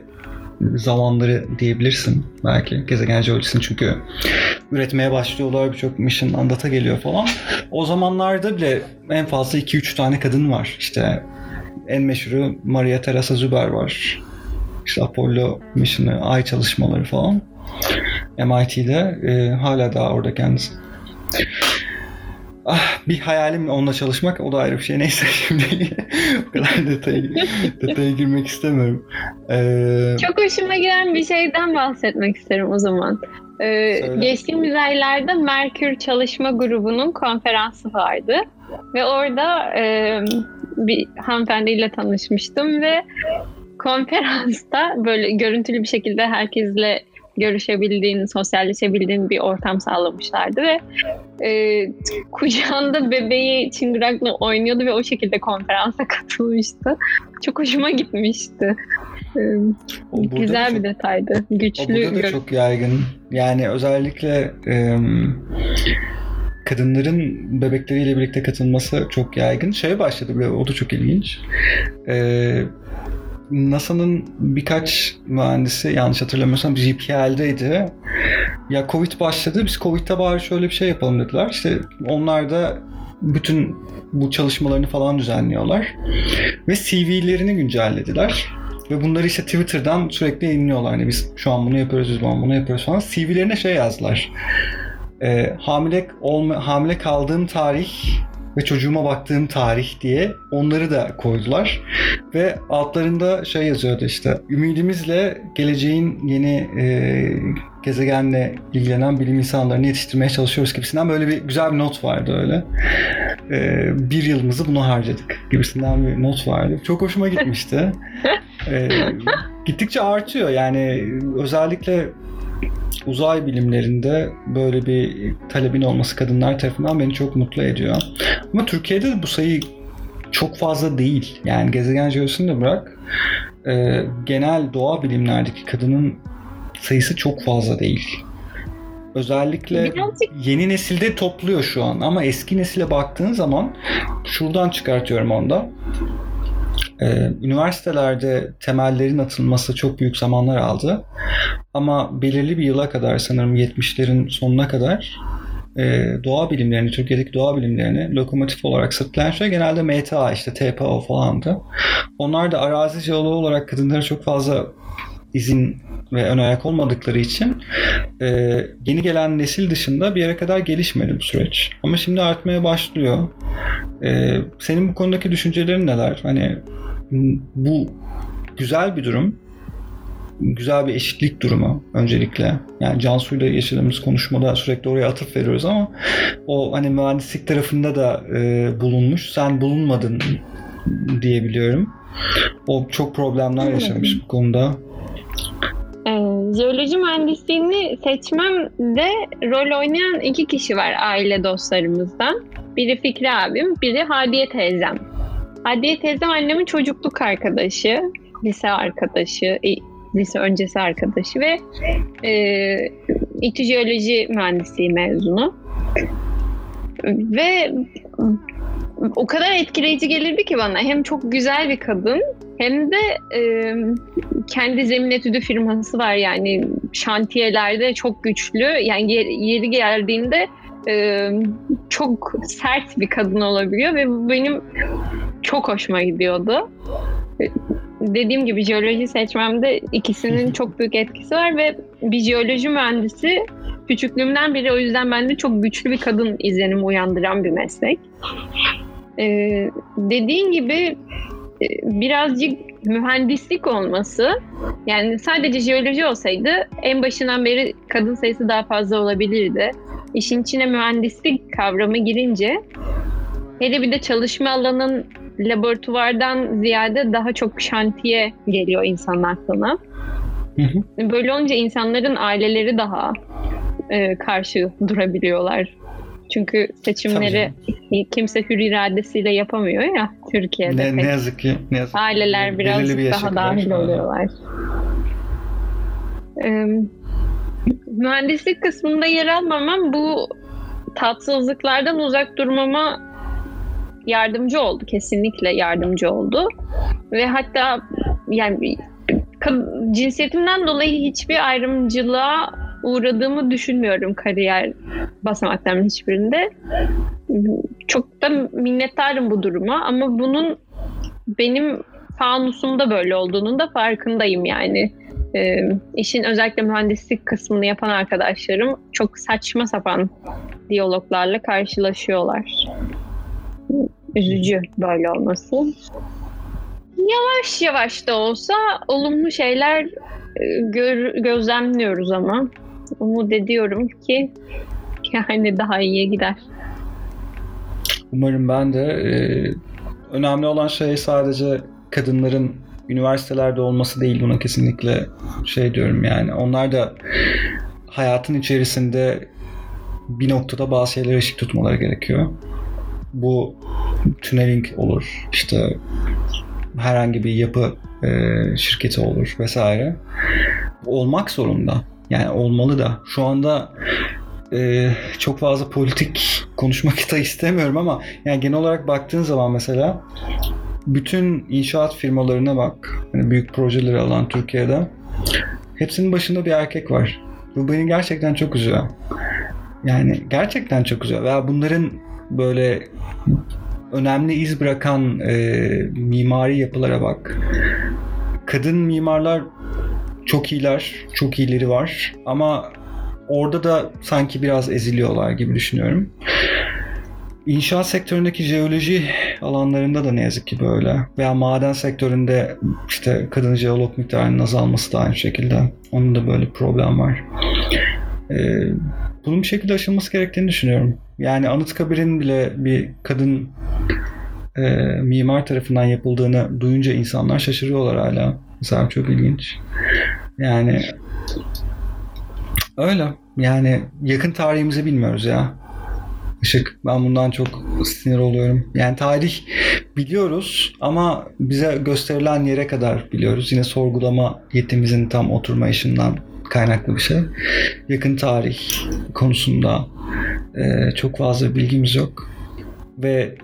zamanları diyebilirsin belki gezegen jeolojisinin çünkü üretmeye başlıyorlar birçok mission andata geliyor falan. O zamanlarda bile en fazla 2-3 tane kadın var. İşte en meşhuru Maria Teresa Zuber var. İşte Apollo mission'ı, ay çalışmaları falan. MIT'de e, hala daha orada kendisi. Ah, bir hayalim onunla çalışmak o da ayrı bir şey. <laughs> Neyse şimdi <laughs> o kadar detaya, detaya girmek istemiyorum. Ee, Çok hoşuma giden bir şeyden bahsetmek isterim o zaman. Ee, geçtiğimiz aylarda Merkür Çalışma Grubu'nun konferansı vardı. Ve orada e, bir hanımefendiyle tanışmıştım ve konferansta böyle görüntülü bir şekilde herkesle görüşebildiğin, sosyalleşebildiğin bir ortam sağlamışlardı ve e, kucağında bebeği çıngırakla oynuyordu ve o şekilde konferansa katılmıştı. Çok hoşuma gitmişti. E, o güzel çok- bir detaydı. O Güçlü. burada da gör- çok yaygın. Yani özellikle em, kadınların bebekleriyle birlikte katılması çok yaygın. Şeye başladı bile, o da çok ilginç. Ee, NASA'nın birkaç mühendisi yanlış hatırlamıyorsam JPL'deydi. Ya Covid başladı. Biz Covid'de bari şöyle bir şey yapalım dediler. İşte onlar da bütün bu çalışmalarını falan düzenliyorlar. Ve CV'lerini güncellediler. Ve bunları işte Twitter'dan sürekli yayınlıyorlar. Hani biz şu an bunu yapıyoruz, biz bunu yapıyoruz falan. CV'lerine şey yazdılar. Ee, hamile olma, hamile kaldığım tarih ve çocuğuma baktığım tarih diye onları da koydular. Ve altlarında şey yazıyordu işte ümidimizle geleceğin yeni e, gezegenle ilgilenen bilim insanlarını yetiştirmeye çalışıyoruz gibisinden böyle bir güzel bir not vardı öyle. E, bir yılımızı buna harcadık gibisinden bir not vardı. Çok hoşuma gitmişti. <laughs> E, gittikçe artıyor yani özellikle uzay bilimlerinde böyle bir talebin olması kadınlar tarafından beni çok mutlu ediyor. Ama Türkiye'de de bu sayı çok fazla değil. Yani gezegen jeolojisini de bırak. e, genel doğa bilimlerdeki kadının sayısı çok fazla değil. Özellikle yeni nesilde topluyor şu an ama eski nesile baktığın zaman şuradan çıkartıyorum onda. Ee, üniversitelerde temellerin atılması çok büyük zamanlar aldı. Ama belirli bir yıla kadar sanırım 70'lerin sonuna kadar e, doğa bilimlerini, Türkiye'deki doğa bilimlerini lokomotif olarak sırtlayan şey genelde MTA işte TPO falandı. Onlar da arazi jeoloğu olarak kadınlara çok fazla izin ve ön ayak olmadıkları için e, yeni gelen nesil dışında bir yere kadar gelişmedi bu süreç. Ama şimdi artmaya başlıyor. E, senin bu konudaki düşüncelerin neler? Hani bu güzel bir durum. Güzel bir eşitlik durumu öncelikle. Yani Cansu'yla yaşadığımız konuşmada sürekli oraya atıf veriyoruz ama o hani mühendislik tarafında da e, bulunmuş. Sen bulunmadın diyebiliyorum. O çok problemler yaşamış bu konuda. Jeoloji mühendisliğini seçmemde rol oynayan iki kişi var aile dostlarımızdan. Biri Fikri abim, biri Hadiye teyzem. Hadiye teyzem annemin çocukluk arkadaşı, lise arkadaşı, lise öncesi arkadaşı ve e, İTÜ Jeoloji Mühendisliği mezunu. Ve o kadar etkileyici gelirdi ki bana. Hem çok güzel bir kadın hem de e, kendi zemin etüdü firması var yani şantiyelerde çok güçlü. Yani yeri geldiğinde e, çok sert bir kadın olabiliyor ve bu benim çok hoşuma gidiyordu. Dediğim gibi jeoloji seçmemde ikisinin çok büyük etkisi var ve bir jeoloji mühendisi küçüklüğümden beri o yüzden bende çok güçlü bir kadın izlenimi uyandıran bir meslek. Ee, dediğin gibi birazcık mühendislik olması yani sadece jeoloji olsaydı en başından beri kadın sayısı daha fazla olabilirdi. İşin içine mühendislik kavramı girince hele bir de çalışma alanın laboratuvardan ziyade daha çok şantiye geliyor insanın aklına. Böyle olunca insanların aileleri daha e, karşı durabiliyorlar. Çünkü seçimleri kimse hür iradesiyle yapamıyor ya Türkiye'de. Ne, ne yazık ki. Ne yazık Aileler birazcık bir daha dahil oluyorlar. Ee, mühendislik kısmında yer almamam bu tatsızlıklardan uzak durmama yardımcı oldu. Kesinlikle yardımcı oldu. Ve hatta yani cinsiyetimden dolayı hiçbir ayrımcılığa uğradığımı düşünmüyorum kariyer basamaklarının hiçbirinde. Çok da minnettarım bu duruma ama bunun benim fanusumda böyle olduğunun da farkındayım yani. E, işin özellikle mühendislik kısmını yapan arkadaşlarım çok saçma sapan diyaloglarla karşılaşıyorlar. Üzücü böyle olması. Yavaş yavaş da olsa olumlu şeyler e, gör, gözlemliyoruz ama umut ediyorum ki yani daha iyiye gider. Umarım ben de. E, önemli olan şey sadece kadınların üniversitelerde olması değil buna kesinlikle şey diyorum yani. Onlar da hayatın içerisinde bir noktada bazı şeylere ışık tutmaları gerekiyor. Bu tüneling olur, işte herhangi bir yapı e, şirketi olur vesaire. Olmak zorunda. Yani olmalı da. Şu anda e, çok fazla politik konuşmak da istemiyorum ama yani genel olarak baktığın zaman mesela bütün inşaat firmalarına bak. Yani büyük projeleri alan Türkiye'de hepsinin başında bir erkek var. Bu beni gerçekten çok üzüyor. Yani gerçekten çok üzüyor. Veya bunların böyle önemli iz bırakan e, mimari yapılara bak. Kadın mimarlar çok iyiler, çok iyileri var ama orada da sanki biraz eziliyorlar gibi düşünüyorum. İnşaat sektöründeki jeoloji alanlarında da ne yazık ki böyle. Veya maden sektöründe işte kadın jeolog miktarının azalması da aynı şekilde. Onun da böyle problem var. Ee, bunun bir şekilde aşılması gerektiğini düşünüyorum. Yani Anıtkabir'in bile bir kadın e, mimar tarafından yapıldığını duyunca insanlar şaşırıyorlar hala. Mesela çok ilginç. Yani öyle. Yani yakın tarihimizi bilmiyoruz ya. Işık. Ben bundan çok sinir oluyorum. Yani tarih biliyoruz ama bize gösterilen yere kadar biliyoruz. Yine sorgulama yetimizin tam oturmayışından kaynaklı bir şey. Yakın tarih konusunda e, çok fazla bilgimiz yok. Ve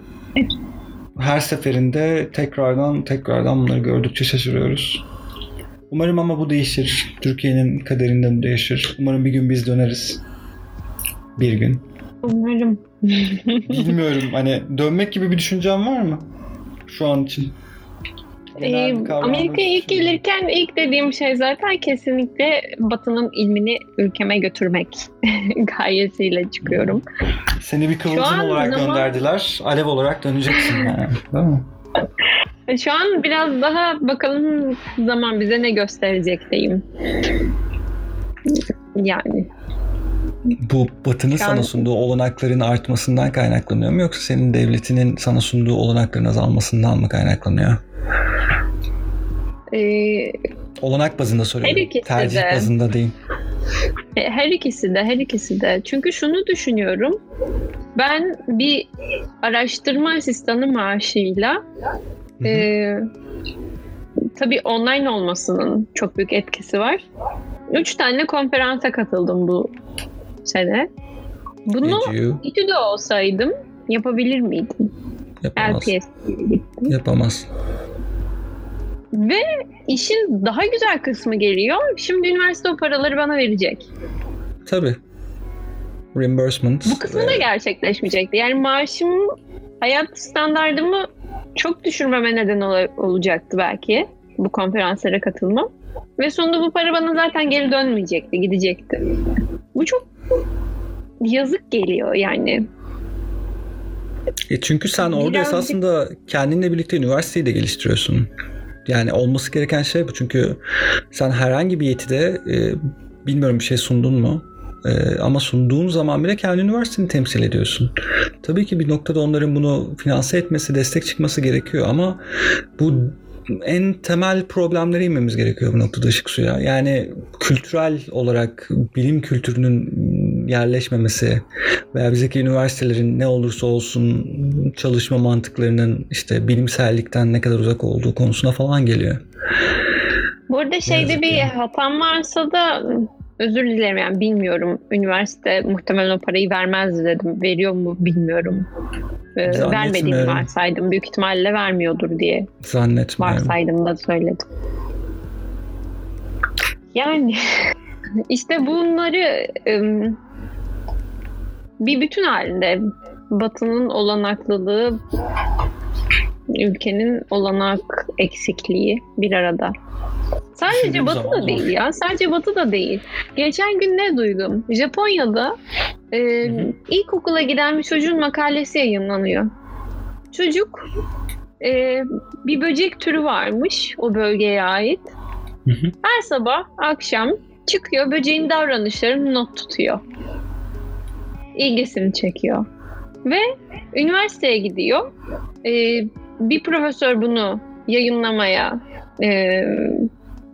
her seferinde tekrardan tekrardan bunları gördükçe şaşırıyoruz. Umarım ama bu değişir. Türkiye'nin kaderinde bu değişir. Umarım bir gün biz döneriz. Bir gün. Umarım. Bilmiyorum hani dönmek gibi bir düşüncen var mı? Şu an için. Genel Ee, Amerika'ya ilk gelirken ilk dediğim şey zaten kesinlikle Batı'nın ilmini ülkeme götürmek <laughs> gayesiyle çıkıyorum. Seni bir kıvılcım olarak zaman- gönderdiler. Alev olarak döneceksin yani. Değil mi? E, Şu an biraz daha bakalım zaman bize ne gösterecekteyim. Yani Bu Batı'nın an- sana sunduğu olanakların artmasından kaynaklanıyor mu yoksa senin devletinin sana sunduğu olanakların azalmasından mı kaynaklanıyor? E, Olanak bazında soruyorum. Her ikisi Tercih de. bazında değil. E, Her ikisi de, her ikisi de. Çünkü şunu düşünüyorum. Ben bir araştırma asistanı maaşıyla Hı hı. e, tabii online olmasının çok büyük etkisi var. Üç tane konferansa katıldım bu sene. Bunu? İTÜ'de olsaydım yapabilir miydim? Yapamaz. LPS. Yapamaz. Ve işin daha güzel kısmı geliyor. Şimdi üniversite o paraları bana verecek. Tabii. Reimbursement. Bu kısmı da gerçekleşmeyecekti. Yani maaşım hayat standartımı çok düşürmeme neden ol- olacaktı belki bu konferanslara katılmam. Ve sonunda bu para bana zaten geri dönmeyecekti, gidecekti. Bu çok yazık geliyor yani. E çünkü sen orada Birazcık- esasında kendinle birlikte üniversiteyi de geliştiriyorsun. Yani olması gereken şey bu. Çünkü sen herhangi bir yetide e, bilmiyorum bir şey sundun mu? E, ama sunduğun zaman bile kendi üniversiteni temsil ediyorsun. Tabii ki bir noktada onların bunu finanse etmesi, destek çıkması gerekiyor ama bu en temel problemlere inmemiz gerekiyor bu noktada ışık suya. Yani kültürel olarak bilim kültürünün yerleşmemesi veya bizdeki üniversitelerin ne olursa olsun çalışma mantıklarının işte bilimsellikten ne kadar uzak olduğu konusuna falan geliyor. Bu arada şeyde bir ya. hatam varsa da özür dilerim yani bilmiyorum. Üniversite muhtemelen o parayı vermezdi dedim. Veriyor mu bilmiyorum. Ee, vermediğini varsaydım. Büyük ihtimalle vermiyordur diye Zannetmiyorum. varsaydım da söyledim. Yani <laughs> işte bunları ım, bir bütün halinde Batı'nın olanaklılığı ülkenin olanak eksikliği bir arada. Sadece Batı da değil ya. Sadece Batı da değil. Geçen gün ne duydum? Japonya'da e, hı. ilkokula giden bir çocuğun makalesi yayınlanıyor. Çocuk e, bir böcek türü varmış o bölgeye ait. Hı hı. Her sabah akşam çıkıyor böceğin davranışlarını not tutuyor. İlgisini çekiyor. Ve üniversiteye gidiyor. Ee, bir profesör bunu yayınlamaya e,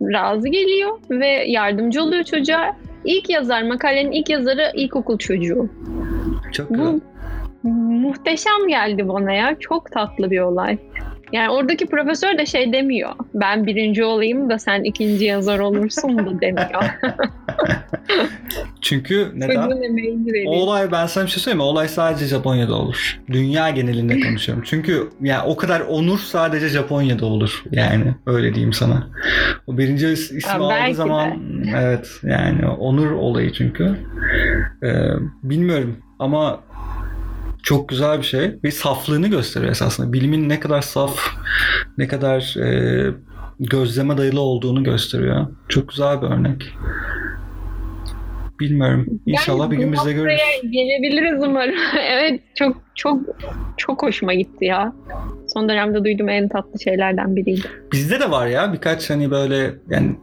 razı geliyor ve yardımcı oluyor çocuğa. İlk yazar, makalenin ilk yazarı ilkokul çocuğu. Çok güzel. Bu muhteşem geldi bana ya. Çok tatlı bir olay. Yani oradaki profesör de şey demiyor. Ben birinci olayım da sen ikinci yazar olursun da demiyor. <laughs> Çünkü neden? O olay ben sana bir şey söyleyeyim mi? O olay sadece Japonya'da olur. Dünya genelinde konuşuyorum. Çünkü yani o kadar onur sadece Japonya'da olur. Yani öyle diyeyim sana. O birinci is- ismi Ha, aldığı zaman evet yani onur olayı çünkü. Ee, bilmiyorum ama çok güzel bir şey ve saflığını gösteriyor esasında. Bilimin ne kadar saf, ne kadar e, gözleme dayalı olduğunu gösteriyor. Çok güzel bir örnek. Bilmiyorum. İnşallah Yani bir gün biz de görürüz. Gelebiliriz umarım. <laughs> evet çok çok çok hoşuma gitti ya. Son dönemde duyduğum en tatlı şeylerden biriydi. Bizde de var ya birkaç hani böyle yani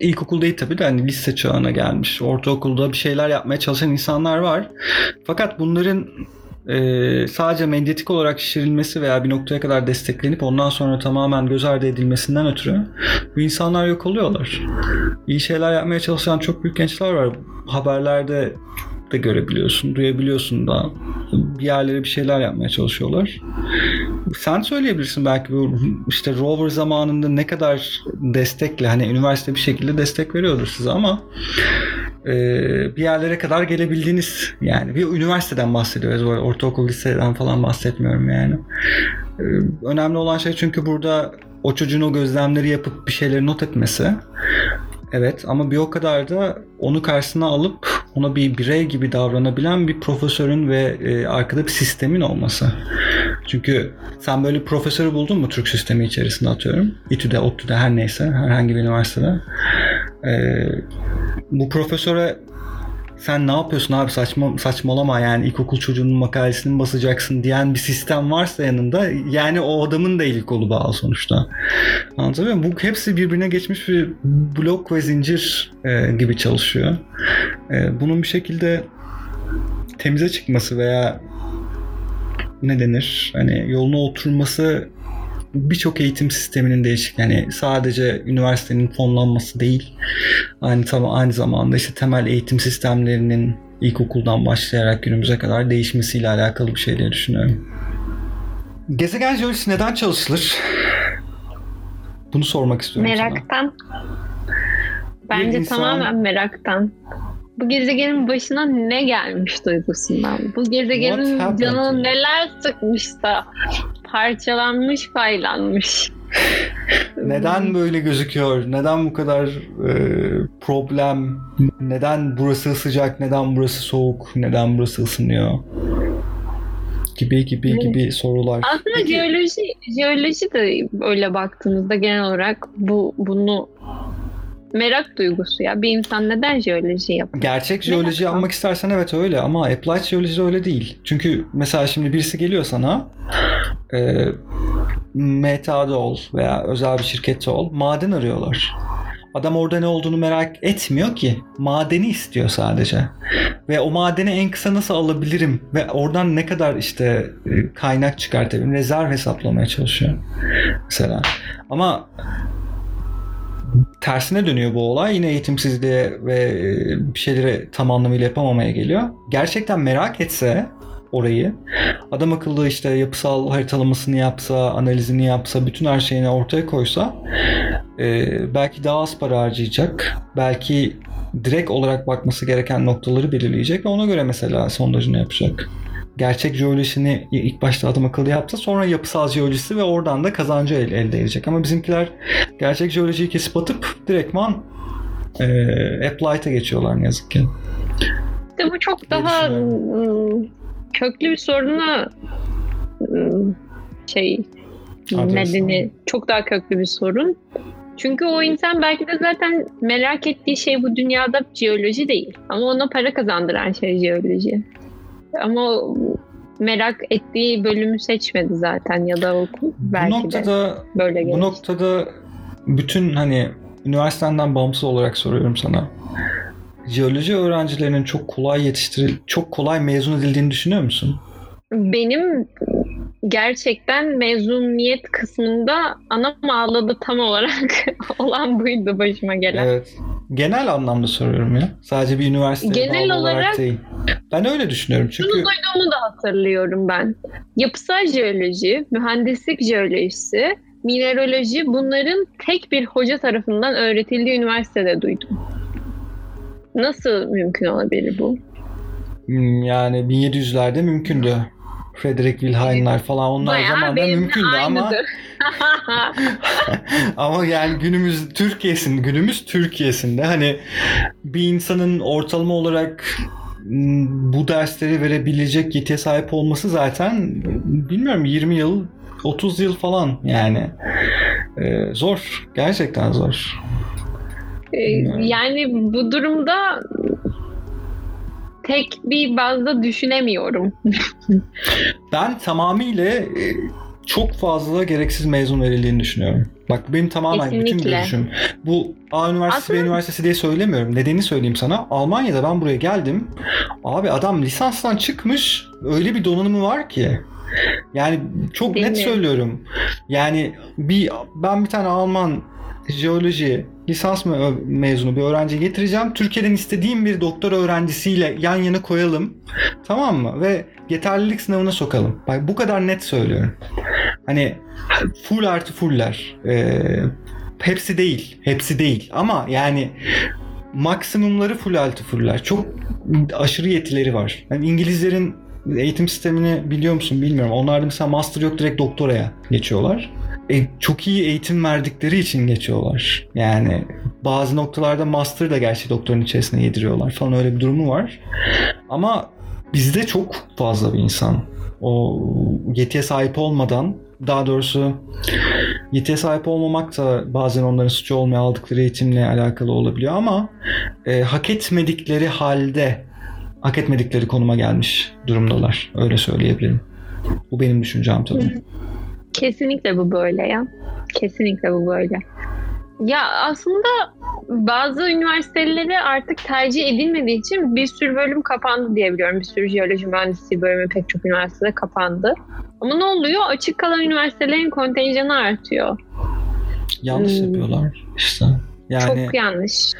ilkokul değil tabii de hani lise çağına gelmiş, ortaokulda bir şeyler yapmaya çalışan insanlar var. Fakat bunların e, sadece medyatik olarak şişirilmesi veya bir noktaya kadar desteklenip ondan sonra tamamen göz ardı edilmesinden ötürü bu insanlar yok oluyorlar. İyi şeyler yapmaya çalışan çok büyük gençler var. Haberlerde de görebiliyorsun, duyabiliyorsun da bir yerlere bir şeyler yapmaya çalışıyorlar. Sen söyleyebilirsin belki bu işte rover zamanında ne kadar destekle hani üniversite bir şekilde destek veriyordur size ama e, bir yerlere kadar gelebildiğiniz yani bir üniversiteden bahsediyoruz. Ortaokul, liseden falan bahsetmiyorum yani. E, önemli olan şey çünkü burada o çocuğun o gözlemleri yapıp bir şeyleri not etmesi. Evet ama bir o kadar da onu karşısına alıp ona bir birey gibi davranabilen bir profesörün ve e, arkada bir sistemin olması. Çünkü sen böyle profesörü buldun mu Türk sistemi içerisinde atıyorum. İTÜ'de, ODTÜ'de her neyse herhangi bir üniversitede. E, bu profesöre sen ne yapıyorsun abi saçma saçmalama yani ilkokul çocuğunun makalesini basacaksın diyen bir sistem varsa yanında yani o adamın da el kolu bağlı sonuçta. Anlatabiliyor muyum? Bu hepsi birbirine geçmiş bir blok ve zincir e, gibi çalışıyor. E, bunun bir şekilde temize çıkması veya ne denir? Hani yoluna oturması birçok eğitim sisteminin değişik yani sadece üniversitenin fonlanması değil aynı tam aynı zamanda işte temel eğitim sistemlerinin ilkokuldan başlayarak günümüze kadar değişmesiyle alakalı bir şey diye düşünüyorum. Gezegen jeolojisi neden çalışılır? Bunu sormak istiyorum Meraktan. Sana. Bence insan... tamamen meraktan. Bu gezegenin başına ne gelmiş duygusundan. Bu gezegenin canını neler sıkmışsa parçalanmış, paylanmış. Neden böyle gözüküyor? Neden bu kadar e, problem? Neden burası sıcak? Neden burası soğuk? Neden burası ısınıyor? Gibi gibi evet. gibi sorular. Aslında Peki, jeoloji jeoloji de öyle baktığımızda genel olarak bu bunu merak duygusu ya. Bir insan neden jeoloji yapıyor? Gerçek jeoloji merak yapmak istersen evet öyle ama applied jeoloji öyle değil. Çünkü mesela şimdi birisi geliyor sana e, MTA'da ol veya özel bir şirkette ol maden arıyorlar. Adam orada ne olduğunu merak etmiyor ki. Madeni istiyor sadece. Ve o madeni en kısa nasıl alabilirim ve oradan ne kadar işte e, kaynak çıkartabilirim. Rezerv hesaplamaya çalışıyor. Mesela. Ama tersine dönüyor bu olay. Yine eğitimsizliğe ve e, bir şeyleri tam anlamıyla yapamamaya geliyor. Gerçekten merak etse orayı. Adam akıllı işte yapısal haritalamasını yapsa, analizini yapsa, bütün her şeyini ortaya koysa e, belki daha az para harcayacak. Belki direkt olarak bakması gereken noktaları belirleyecek ve ona göre mesela sondajını yapacak gerçek jeolojisini ilk başta adam akıllı yaptı. Sonra yapısal jeolojisi ve oradan da kazancı elde edecek. Ama bizimkiler gerçek jeolojiyi kesip atıp direktman e, applied'a geçiyorlar ne yazık ki. İşte bu çok daha ıı, köklü bir soruna ıı, şey nedeni çok daha köklü bir sorun. Çünkü o insan belki de zaten merak ettiği şey bu dünyada jeoloji değil. Ama ona para kazandıran şey jeoloji. Ama merak ettiği bölümü seçmedi zaten ya da okul belki bu noktada, de böyle gelişti. Bu noktada bütün hani üniversitenden bağımsız olarak soruyorum sana. Jeoloji öğrencilerinin çok kolay yetiştiril, çok kolay mezun edildiğini düşünüyor musun? Benim gerçekten mezuniyet kısmında anam ağladı tam olarak <laughs> olan buydu başıma gelen. Evet. Genel anlamda soruyorum ya. Sadece bir üniversite Genel olarak, olarak değil. Ben öyle düşünüyorum çünkü... Şunu duyduğumu da hatırlıyorum ben. Yapısal jeoloji, mühendislik jeolojisi, mineraloji bunların tek bir hoca tarafından öğretildiği üniversitede duydum. Nasıl mümkün olabilir bu? Hmm, yani 1700'lerde mümkündü. Frederick Wilhelm'ler falan onlar Bayağı zamanda mümkündü ama <laughs> ama yani günümüz Türkiye'sin günümüz Türkiye'sinde hani bir insanın ortalama olarak bu dersleri verebilecek yetiye sahip olması zaten bilmiyorum 20 yıl 30 yıl falan yani. Ee, zor gerçekten zor. Ee, yani bu durumda tek bir bazda düşünemiyorum. <laughs> ben tamamıyla e, çok fazla gereksiz mezun verildiğini düşünüyorum. Bak benim tamamen Kesinlikle. bütün görüşüm. Bu A Üniversitesi Aslında... B Üniversitesi diye söylemiyorum. Nedenini söyleyeyim sana. Almanya'da ben buraya geldim. Abi adam lisanstan çıkmış. Öyle bir donanımı var ki. Yani çok Değil net mi? söylüyorum. Yani bir ben bir tane Alman jeoloji lisans mezunu bir öğrenci getireceğim. Türkiye'den istediğim bir doktor öğrencisiyle yan yana koyalım. Tamam mı? Ve yeterlilik sınavına sokalım. Bak bu kadar net söylüyorum. Hani full artı fuller. Ee, hepsi değil. Hepsi değil. Ama yani maksimumları full altı fuller. Çok aşırı yetileri var. Yani İngilizlerin eğitim sistemini biliyor musun bilmiyorum. Onlarda mesela master yok direkt doktoraya geçiyorlar. E, çok iyi eğitim verdikleri için geçiyorlar. Yani bazı noktalarda master da gerçi doktorun içerisine yediriyorlar falan öyle bir durumu var. Ama bizde çok fazla bir insan o yetiye sahip olmadan daha doğrusu yetiye sahip olmamak da bazen onların suçu olmaya aldıkları eğitimle alakalı olabiliyor ama e, hak etmedikleri halde hak etmedikleri konuma gelmiş durumdalar. Öyle söyleyebilirim. Bu benim düşüncem tabii. Kesinlikle bu böyle ya. Kesinlikle bu böyle. Ya aslında bazı üniversiteleri artık tercih edilmediği için bir sürü bölüm kapandı diyebiliyorum. Bir sürü jeoloji mühendisliği bölümü pek çok üniversitede kapandı. Ama ne oluyor? Açık kalan üniversitelerin kontenjanı artıyor. Yanlış Hmm. yapıyorlar işte. Yani Çok yanlış.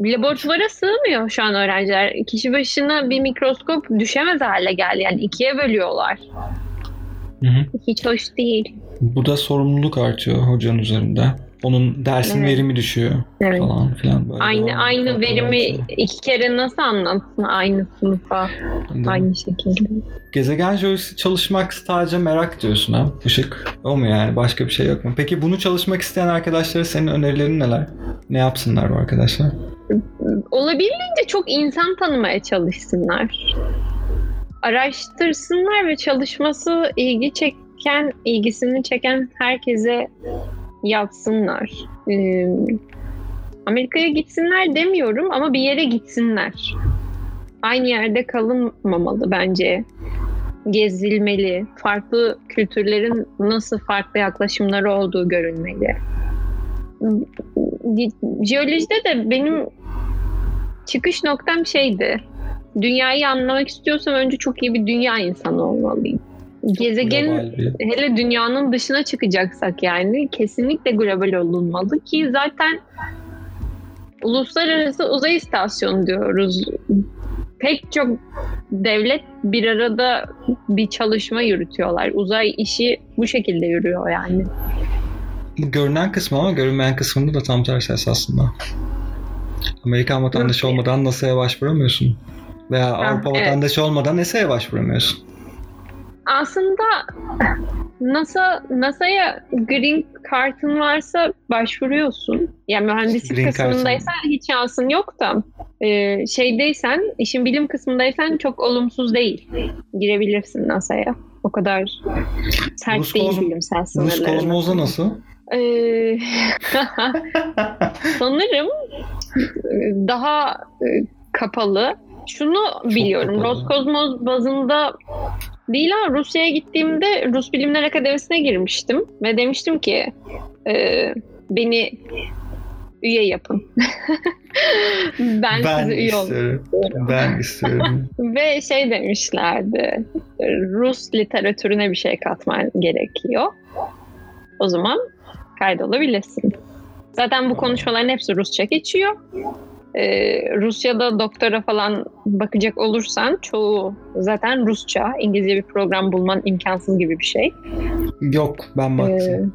Laboratuvara sığmıyor şu an öğrenciler. Kişi başına bir mikroskop düşemez hale geldi. Yani ikiye bölüyorlar. Hı hı. Hiç hoş değil. bu da sorumluluk artıyor hocanın üzerinde. Onun dersin Evet. verimi düşüyor Evet. falan filan. Böyle Aynı devam aynı ediyor. verimi iki kere nasıl anlatsın aynı sınıfa aynı şekilde. Gezegen jeolojisi çalışmak sadece merak diyorsun ha. Işık. O mu yani? Başka bir şey yok mu? Peki bunu çalışmak isteyen arkadaşlara senin önerilerin neler? Ne yapsınlar bu arkadaşlar? Olabildiğince çok insan tanımaya çalışsınlar. Araştırsınlar ve çalışması ilgi çeken, ilgisini çeken herkese yapsınlar. Ee, Amerika'ya gitsinler demiyorum ama bir yere gitsinler. Aynı yerde kalınmamalı bence. Gezilmeli. Farklı kültürlerin nasıl farklı yaklaşımları olduğu görünmeli. Jeolojide de benim çıkış noktam şeydi. Dünyayı anlamak istiyorsam önce çok iyi bir dünya insanı olmalıyım. Gezegen Global bir- hele dünyanın dışına çıkacaksak yani kesinlikle global olunmalı ki zaten uluslararası uzay istasyonu diyoruz. Pek çok devlet bir arada bir çalışma yürütüyorlar. Uzay işi bu şekilde yürüyor yani. Görünen kısmı ama görünmeyen kısmında da tam tersi esasında. Amerikan vatandaşı olmadan NASA'ya başvuramıyorsun. Veya Avrupa evet. vatandaşı olmadan NASA'ya başvuramıyorsun. Aslında NASA NASA'ya green card'ın varsa başvuruyorsun. Yani mühendislik Green kısmındaysan hiç şansın yok da e, şeydeysen, işin bilim kısmındaysan çok olumsuz değil. Girebilirsin NASA'ya. O kadar sert Rus değil bilimsel Rus sınırları. kozmozda nasıl? Ee, <laughs> sanırım daha e, kapalı. Şunu biliyorum. kapalı. Roskosmos bazında değil ama Rusya'ya gittiğimde Rus Bilimler Akademisi'ne girmiştim ve demiştim ki e, beni üye yapın. ben, <laughs> ben size üye istiyorum. istiyorum. Ben istiyorum. <laughs> Ve şey demişlerdi. Rus literatürüne bir şey katman gerekiyor. O zaman kaydolabilirsin. Zaten bu konuşmaların hepsi Rusça geçiyor. Ee, Rusya'da doktora falan bakacak olursan çoğu zaten Rusça. İngilizce bir program bulman imkansız gibi bir şey. Yok ben baktım.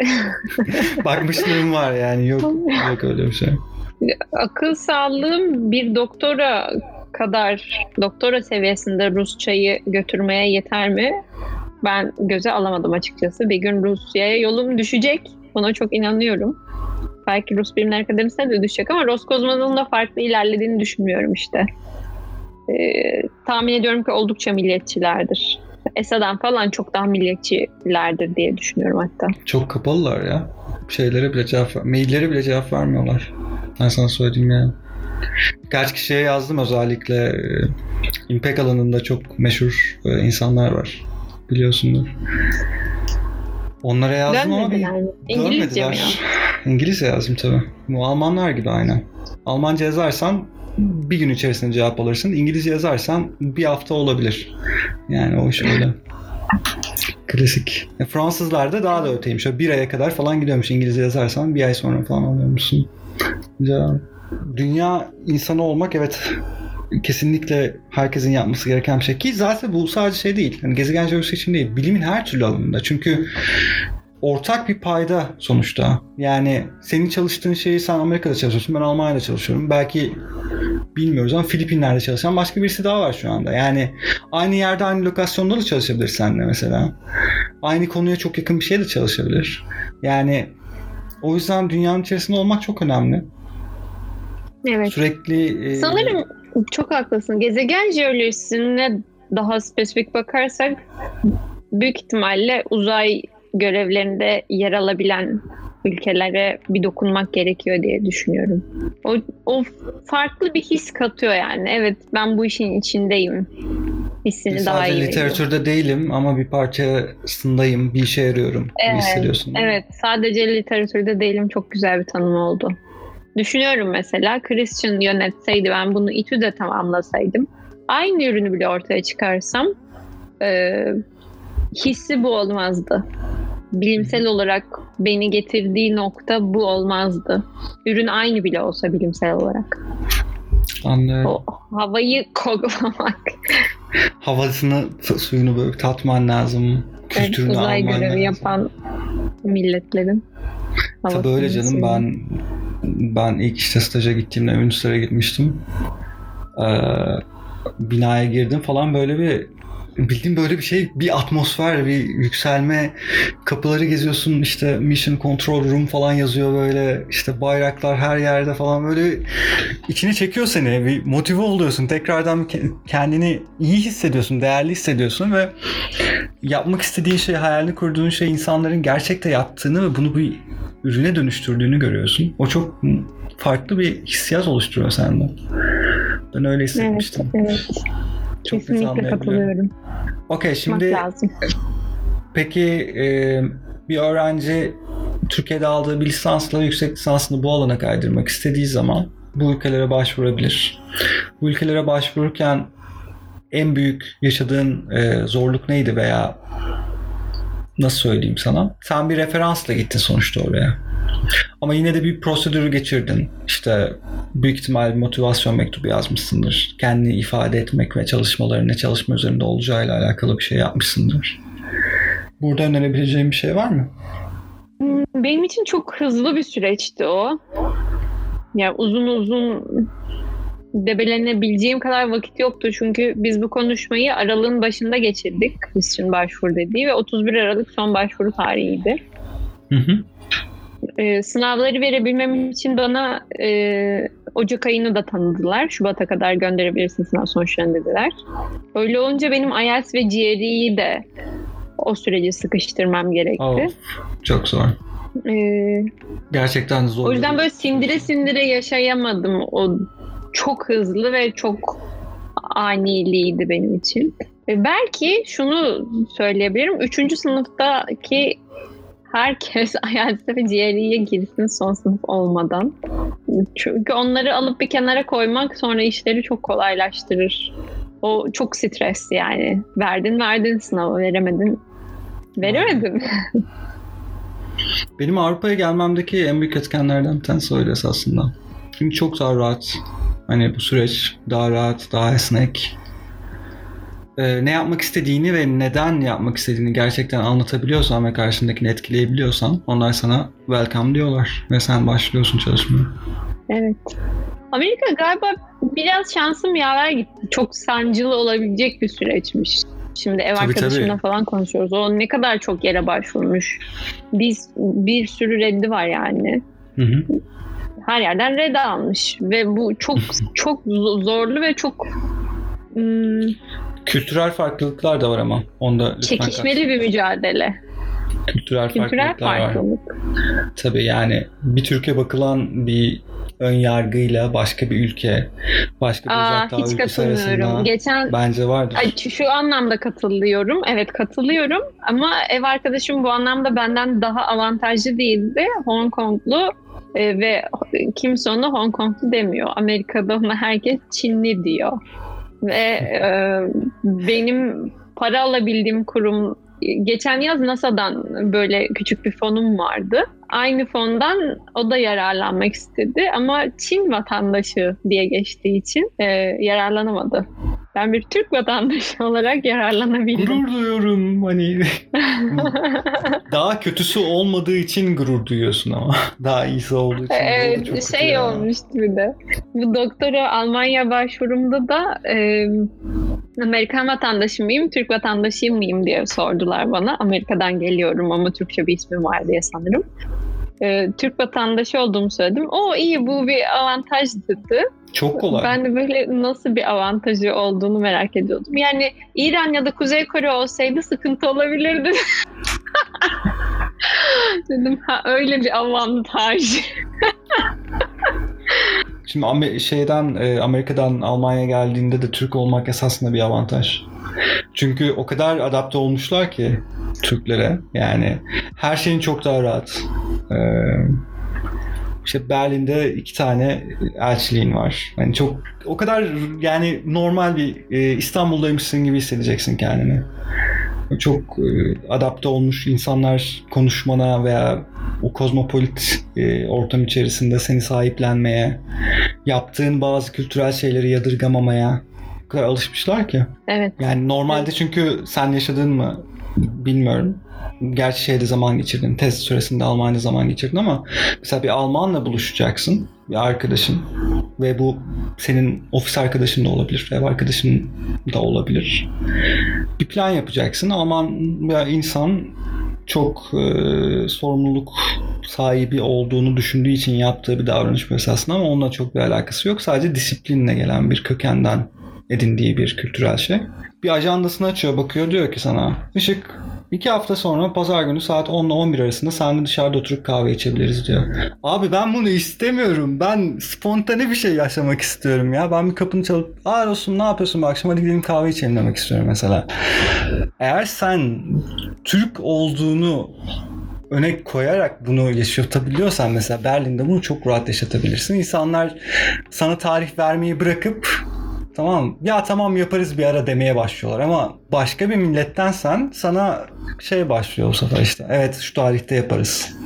Ee, <laughs> Bakmışlığım var yani yok, yok öyle bir şey. akıl sağlığım bir doktora kadar doktora seviyesinde Rusçayı götürmeye yeter mi? Ben göze alamadım açıkçası. Bir gün Rusya'ya yolum düşecek. Buna çok inanıyorum. Belki Rus Bilimler Akademisi'ne de düşecek ama Roskosmos'un da farklı ilerlediğini düşünmüyorum işte. Ee, tahmin ediyorum ki oldukça milliyetçilerdir. ESA'dan falan çok daha milliyetçilerdir diye düşünüyorum hatta. Çok kapalılar ya. Şeylere bile cevap maillere bile cevap vermiyorlar. Ben sana söyleyeyim yani. Birkaç kişiye yazdım özellikle e, İmpek alanında çok meşhur e, insanlar var. Biliyorsundur. Onlara yazdım ama Dönmedi yani. İngilizce mi ya? <laughs> İngilizce yazdım tabii. Bu Almanlar gibi aynen. Almanca yazarsan bir gün içerisinde cevap alırsın. İngilizce yazarsan bir hafta olabilir. Yani o iş öyle. Klasik. E, Fransızlar da daha da öteymiş. Şöyle bir aya kadar falan gidiyormuş. İngilizce yazarsan bir ay sonra falan alıyormuşsun. Güzel. Dünya insanı olmak evet kesinlikle herkesin yapması gereken bir şey ki zaten bu sadece şey değil. Hani gezegen jeolojisi için değil. Bilimin her türlü alanında. Çünkü ortak bir payda sonuçta. Yani senin çalıştığın şeyi sen Amerika'da çalışıyorsun, ben Almanya'da çalışıyorum. Belki bilmiyoruz ama Filipinler'de çalışan başka birisi daha var şu anda. Yani aynı yerde aynı lokasyonda da çalışabilir seninle mesela. Aynı konuya çok yakın bir şey de çalışabilir. Yani o yüzden dünyanın içerisinde olmak çok önemli. Evet. Sürekli e, Sanırım çok haklısın. Gezegen jeolojisine daha spesifik bakarsak büyük ihtimalle uzay görevlerinde yer alabilen ülkelere bir dokunmak gerekiyor diye düşünüyorum. O, o farklı bir his katıyor yani. Evet ben bu işin içindeyim. Hissini daha sadece iyi veriyor. literatürde değilim ama bir parçasındayım, bir işe yarıyorum Evet, hissediyorsun. Evet, sadece literatürde değilim çok güzel bir tanım oldu. Düşünüyorum mesela Christian yönetseydi ben bunu İTÜ'de tamamlasaydım aynı ürünü bile ortaya çıkarsam e, hissi bu olmazdı. Bilimsel olarak beni getirdiği nokta bu olmazdı. Ürün aynı bile olsa bilimsel olarak. Anlıyorum. O havayı <laughs> koklamak, Havasını, su- suyunu böyle tatman lazım. evet, Kültürünü uzay alman görevi lazım. yapan milletlerin. Tabii havasını, öyle canım suyunu. ben ben ilk işte staja gittiğimde Üniversiteye gitmiştim. Ee, binaya girdim falan böyle bir bildiğim böyle bir şey bir atmosfer bir yükselme kapıları geziyorsun işte mission control room falan yazıyor böyle işte bayraklar her yerde falan böyle içine çekiyor seni bir motive oluyorsun tekrardan ke- kendini iyi hissediyorsun değerli hissediyorsun ve yapmak istediğin şey hayalini kurduğun şey insanların gerçekte yaptığını ve bunu bir ürüne dönüştürdüğünü görüyorsun. O çok farklı bir hissiyat oluşturuyor sende. Ben öyle Evet, hissetmiştim. evet. Çok Kesinlikle katılıyorum. Okey Şimdi... peki e, bir öğrenci Türkiye'de aldığı bir lisansla yüksek lisansını bu alana kaydırmak istediği zaman bu ülkelere başvurabilir. Bu ülkelere başvururken en büyük yaşadığın e, zorluk neydi veya nasıl söyleyeyim sana? Sen bir referansla gittin sonuçta oraya. Ama yine de bir prosedürü geçirdin. İşte büyük ihtimal motivasyon mektubu yazmışsındır. Kendini ifade etmek ve çalışmaların ne çalışma üzerinde olacağıyla alakalı bir şey yapmışsındır. Burada önerebileceğim bir şey var mı? Benim için çok hızlı bir süreçti o. Yani uzun uzun debelenebileceğim kadar vakit yoktu. Çünkü biz bu konuşmayı Aralık'ın başında geçirdik. Christian başvuru dediği ve 31 Aralık son başvuru tarihiydi. Hı hı. Ee, sınavları verebilmem için bana e, Ocak ayını da tanıdılar. Şubat'a kadar gönderebilirsin sınav sonuçlarını dediler. Öyle olunca benim IELTS ve GRE'yi de o süreci sıkıştırmam gerekti. Of, çok zor. Ee, Gerçekten zor. O yüzden böyle sindire sindire yaşayamadım. O çok hızlı ve çok aniliydi benim için. E, belki şunu söyleyebilirim. Üçüncü sınıftaki herkes <laughs> IELTS'e ve GRE'ye girsin son sınıf olmadan. Çünkü onları alıp bir kenara koymak sonra işleri çok kolaylaştırır. O çok stres yani. Verdin verdin sınavı veremedin. Veremedim. <laughs> Benim Avrupa'ya gelmemdeki en büyük etkenlerden bir tanesi öyle esasında. Çünkü çok daha rahat. Hani bu süreç daha rahat, daha esnek. Ee, ne yapmak istediğini ve neden yapmak istediğini gerçekten anlatabiliyorsan ve karşındakini etkileyebiliyorsan onlar sana welcome diyorlar ve sen başlıyorsun çalışmaya. Evet. Amerika galiba biraz şansım yaver gitti. Çok sancılı olabilecek bir süreçmiş. Şimdi ev Tabii, arkadaşımla tabii. falan konuşuyoruz. O ne kadar çok yere başvurmuş. Biz bir sürü reddi var yani. Hı hı. Her yerden red almış ve bu çok <laughs> çok zo- zorlu ve çok hmm, Kültürel farklılıklar da var ama. Onda çekişmeli bir mücadele. Kültürel, Kültürel farklılıklar var. farklılık. Tabii yani bir Türkiye bakılan bir ön yargıyla başka bir ülke, başka bir Aa, uzak hiç ülkesi arasında Geçen bence vardır. Ay, şu anlamda katılıyorum. Evet katılıyorum. Ama ev arkadaşım bu anlamda benden daha avantajlı değildi. Hong Konglu e, ve kimse ona Hong Konglu demiyor. Amerika'da ona herkes Çinli diyor. Ve e, benim para alabildiğim kurum geçen yaz NASA'dan böyle küçük bir fonum vardı. Aynı fondan o da yararlanmak istedi ama Çin vatandaşı diye geçtiği için e, yararlanamadı. Ben bir Türk vatandaşı <laughs> olarak yararlanabildim. Gurur duyuyorum hani <laughs> daha kötüsü olmadığı için gurur duyuyorsun ama <laughs> daha iyisi olduğu için. Evet, şey ya. olmuştu bir de. Bu doktora Almanya başvurumda da e, Amerikan vatandaşı mıyım, Türk vatandaşı mıyım diye sordular bana. Amerika'dan geliyorum ama Türkçe bir ismim var diye sanırım. E, Türk vatandaşı olduğumu söyledim. O iyi bu bir avantaj dedi. Çok kolay. Ben de böyle nasıl bir avantajı olduğunu merak ediyordum. Yani İran ya da Kuzey Kore olsaydı sıkıntı olabilirdi. <laughs> Dedim ha öyle bir avantaj. <laughs> Şimdi şeyden e, Amerika'dan Almanya'ya geldiğinde de Türk olmak esasında bir avantaj. Çünkü o kadar adapte olmuşlar ki Türklere. Yani her şeyin çok daha rahat. Ee, işte Berlin'de iki tane elçiliğin var. Yani çok o kadar yani normal bir e, İstanbul'daymışsın gibi hissedeceksin kendini. Çok e, adapte olmuş insanlar konuşmana veya o kozmopolit e, ortam içerisinde seni sahiplenmeye, yaptığın bazı kültürel şeyleri yadırgamamaya kadar alışmışlar ki. Evet. Yani normalde çünkü sen yaşadın mı bilmiyorum. Gerçi şeyde zaman geçirdin. Test süresinde Almanya'da zaman geçirdin ama mesela bir Almanla buluşacaksın. Bir arkadaşın. Ve bu senin ofis arkadaşın da olabilir. Ev arkadaşın da olabilir. Bir plan yapacaksın. Alman ya insan çok e, sorumluluk sahibi olduğunu düşündüğü için yaptığı bir davranış bu esasında ama onunla çok bir alakası yok. Sadece disiplinle gelen bir kökenden edindiği bir kültürel şey. Bir ajandasını açıyor bakıyor diyor ki sana Işık iki hafta sonra pazar günü saat 10 ile 11 arasında seninle dışarıda oturup kahve içebiliriz diyor. Abi ben bunu istemiyorum. Ben spontane bir şey yaşamak istiyorum ya. Ben bir kapını çalıp aa dostum ne yapıyorsun bu akşam hadi gidelim kahve içelim demek istiyorum mesela. Eğer sen Türk olduğunu öne koyarak bunu yaşatabiliyorsan mesela Berlin'de bunu çok rahat yaşatabilirsin. İnsanlar sana tarih vermeyi bırakıp tamam ya tamam yaparız bir ara demeye başlıyorlar ama başka bir millettensen sana şey başlıyor bu sefer işte evet şu tarihte yaparız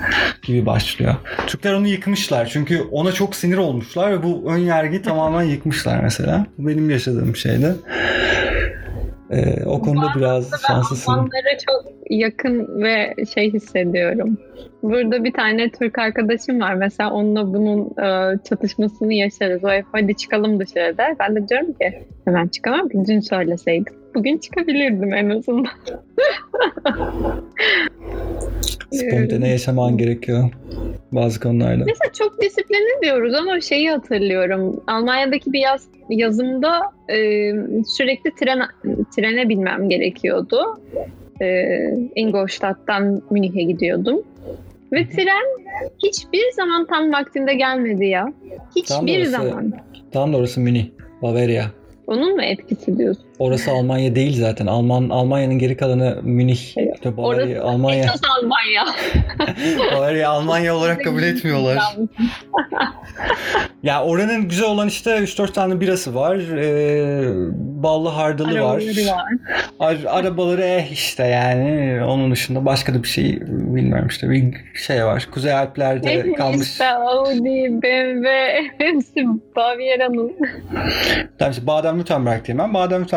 gibi başlıyor. Türkler onu yıkmışlar çünkü ona çok sinir olmuşlar ve bu ön yargıyı tamamen yıkmışlar mesela. Bu benim yaşadığım şeydi. Ee, o konuda biraz şanslısın. Almanlara çok yakın ve şey hissediyorum. Burada bir tane Türk arkadaşım var. Mesela onunla bunun e, çatışmasını yaşarız. O hep hadi çıkalım dışarı der. Ben de diyorum ki hemen çıkamam ki dün söyleseydim. Bugün çıkabilirdim en azından. <laughs> Spontane yaşaman gerekiyor bazı konularda. Mesela çok disiplinli diyoruz ama şeyi hatırlıyorum. Almanya'daki bir yaz, yazımda e, sürekli tren trene binmem gerekiyordu. E, Ingolstadt'tan Münih'e gidiyordum. Ve tren hiçbir zaman tam vaktinde gelmedi ya. Tam Hiçbir zaman. Tam orası Münih, Bavaria. Onun mu etkisi diyorsun? Orası Almanya değil zaten. Alman Almanya'nın geri kalanı Münih. İşte Bavaria, Orası Almanya. Esas Almanya. <laughs> Bavaria Almanya olarak kabul etmiyorlar. Ya oranın güzel olan işte 3-4 tane birası var. Ee, ballı hardalı var. Arabaları var. Ar- arabaları eh işte yani. Onun dışında başka da bir şey bilmiyorum işte. Bir şey var. Kuzey Alpler'de Hepsi kalmış. işte Audi, BMW, hepsi Baviera'nın. Tabii işte Baden-Württemberg diyeyim ben.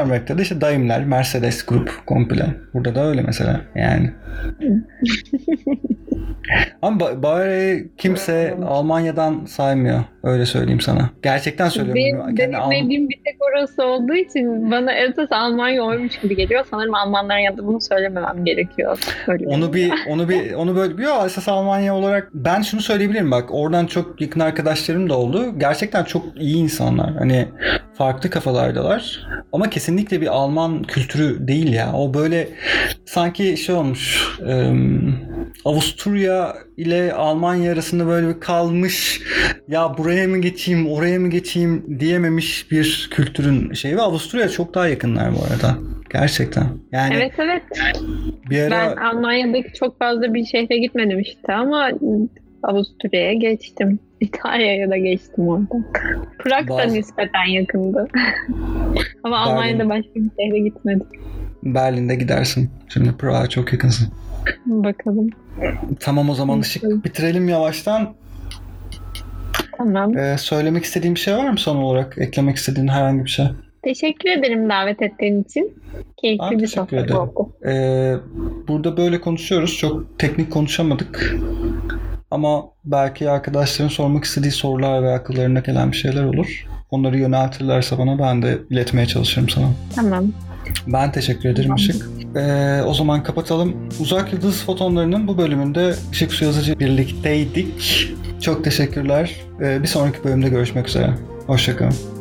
Baden-Württemberg'de de işte Daimler, Mercedes grup komple. Burada da öyle mesela yani. <laughs> Ama Ba- kimse Almanya'dan saymıyor. Öyle söyleyeyim sana. Gerçekten söylüyorum. Benim deneyimlediğim bir tek orası olduğu için bana esas Almanya oymuş gibi geliyor. Sanırım Almanların yanında bunu söylememem gerekiyor. Öyle Onu bir <laughs> onu bir onu böyle yok esas Almanya olarak ben şunu söyleyebilirim bak oradan çok yakın arkadaşlarım da oldu. Gerçekten çok iyi insanlar. Hani farklı kafalardalar. Ama kesinlikle bir Alman kültürü değil ya. O böyle sanki şey olmuş. ım, Avusturya ile Almanya arasında böyle bir kalmış ya buraya mı geçeyim oraya mı geçeyim diyememiş bir kültürün şeyi ve Avusturya çok daha yakınlar bu arada. Gerçekten. Yani Evet evet. bir ara Ben Almanya'daki çok fazla bir şehre gitmedim işte ama Avusturya'ya geçtim. İtalya'ya da geçtim orada. Prag da nispeten yakındı. <laughs> ama Berlin. Almanya'da başka bir şehre gitmedim. Berlin'de gidersin. Şimdi Prag'a çok yakınsın. Bakalım. Tamam o zaman ışık bitirelim yavaştan. Tamam. Ee, söylemek istediğin bir şey var mı son olarak? Eklemek istediğin herhangi bir şey? Teşekkür ederim davet ettiğin için. Keyifli Ben bir sohbet oldu. Ee, burada böyle konuşuyoruz. Çok teknik konuşamadık. Ama belki arkadaşların sormak istediği sorular ve akıllarına gelen bir şeyler olur. Onları yöneltirlerse bana ben de iletmeye çalışırım sana. Tamam. Ben teşekkür ederim Işık. Ee, o zaman kapatalım. Uzak Yıldız Fotonlarının bu bölümünde Işık Su Yazıcı birlikteydik. Çok teşekkürler. Ee, bir sonraki bölümde görüşmek üzere. Hoşçakalın.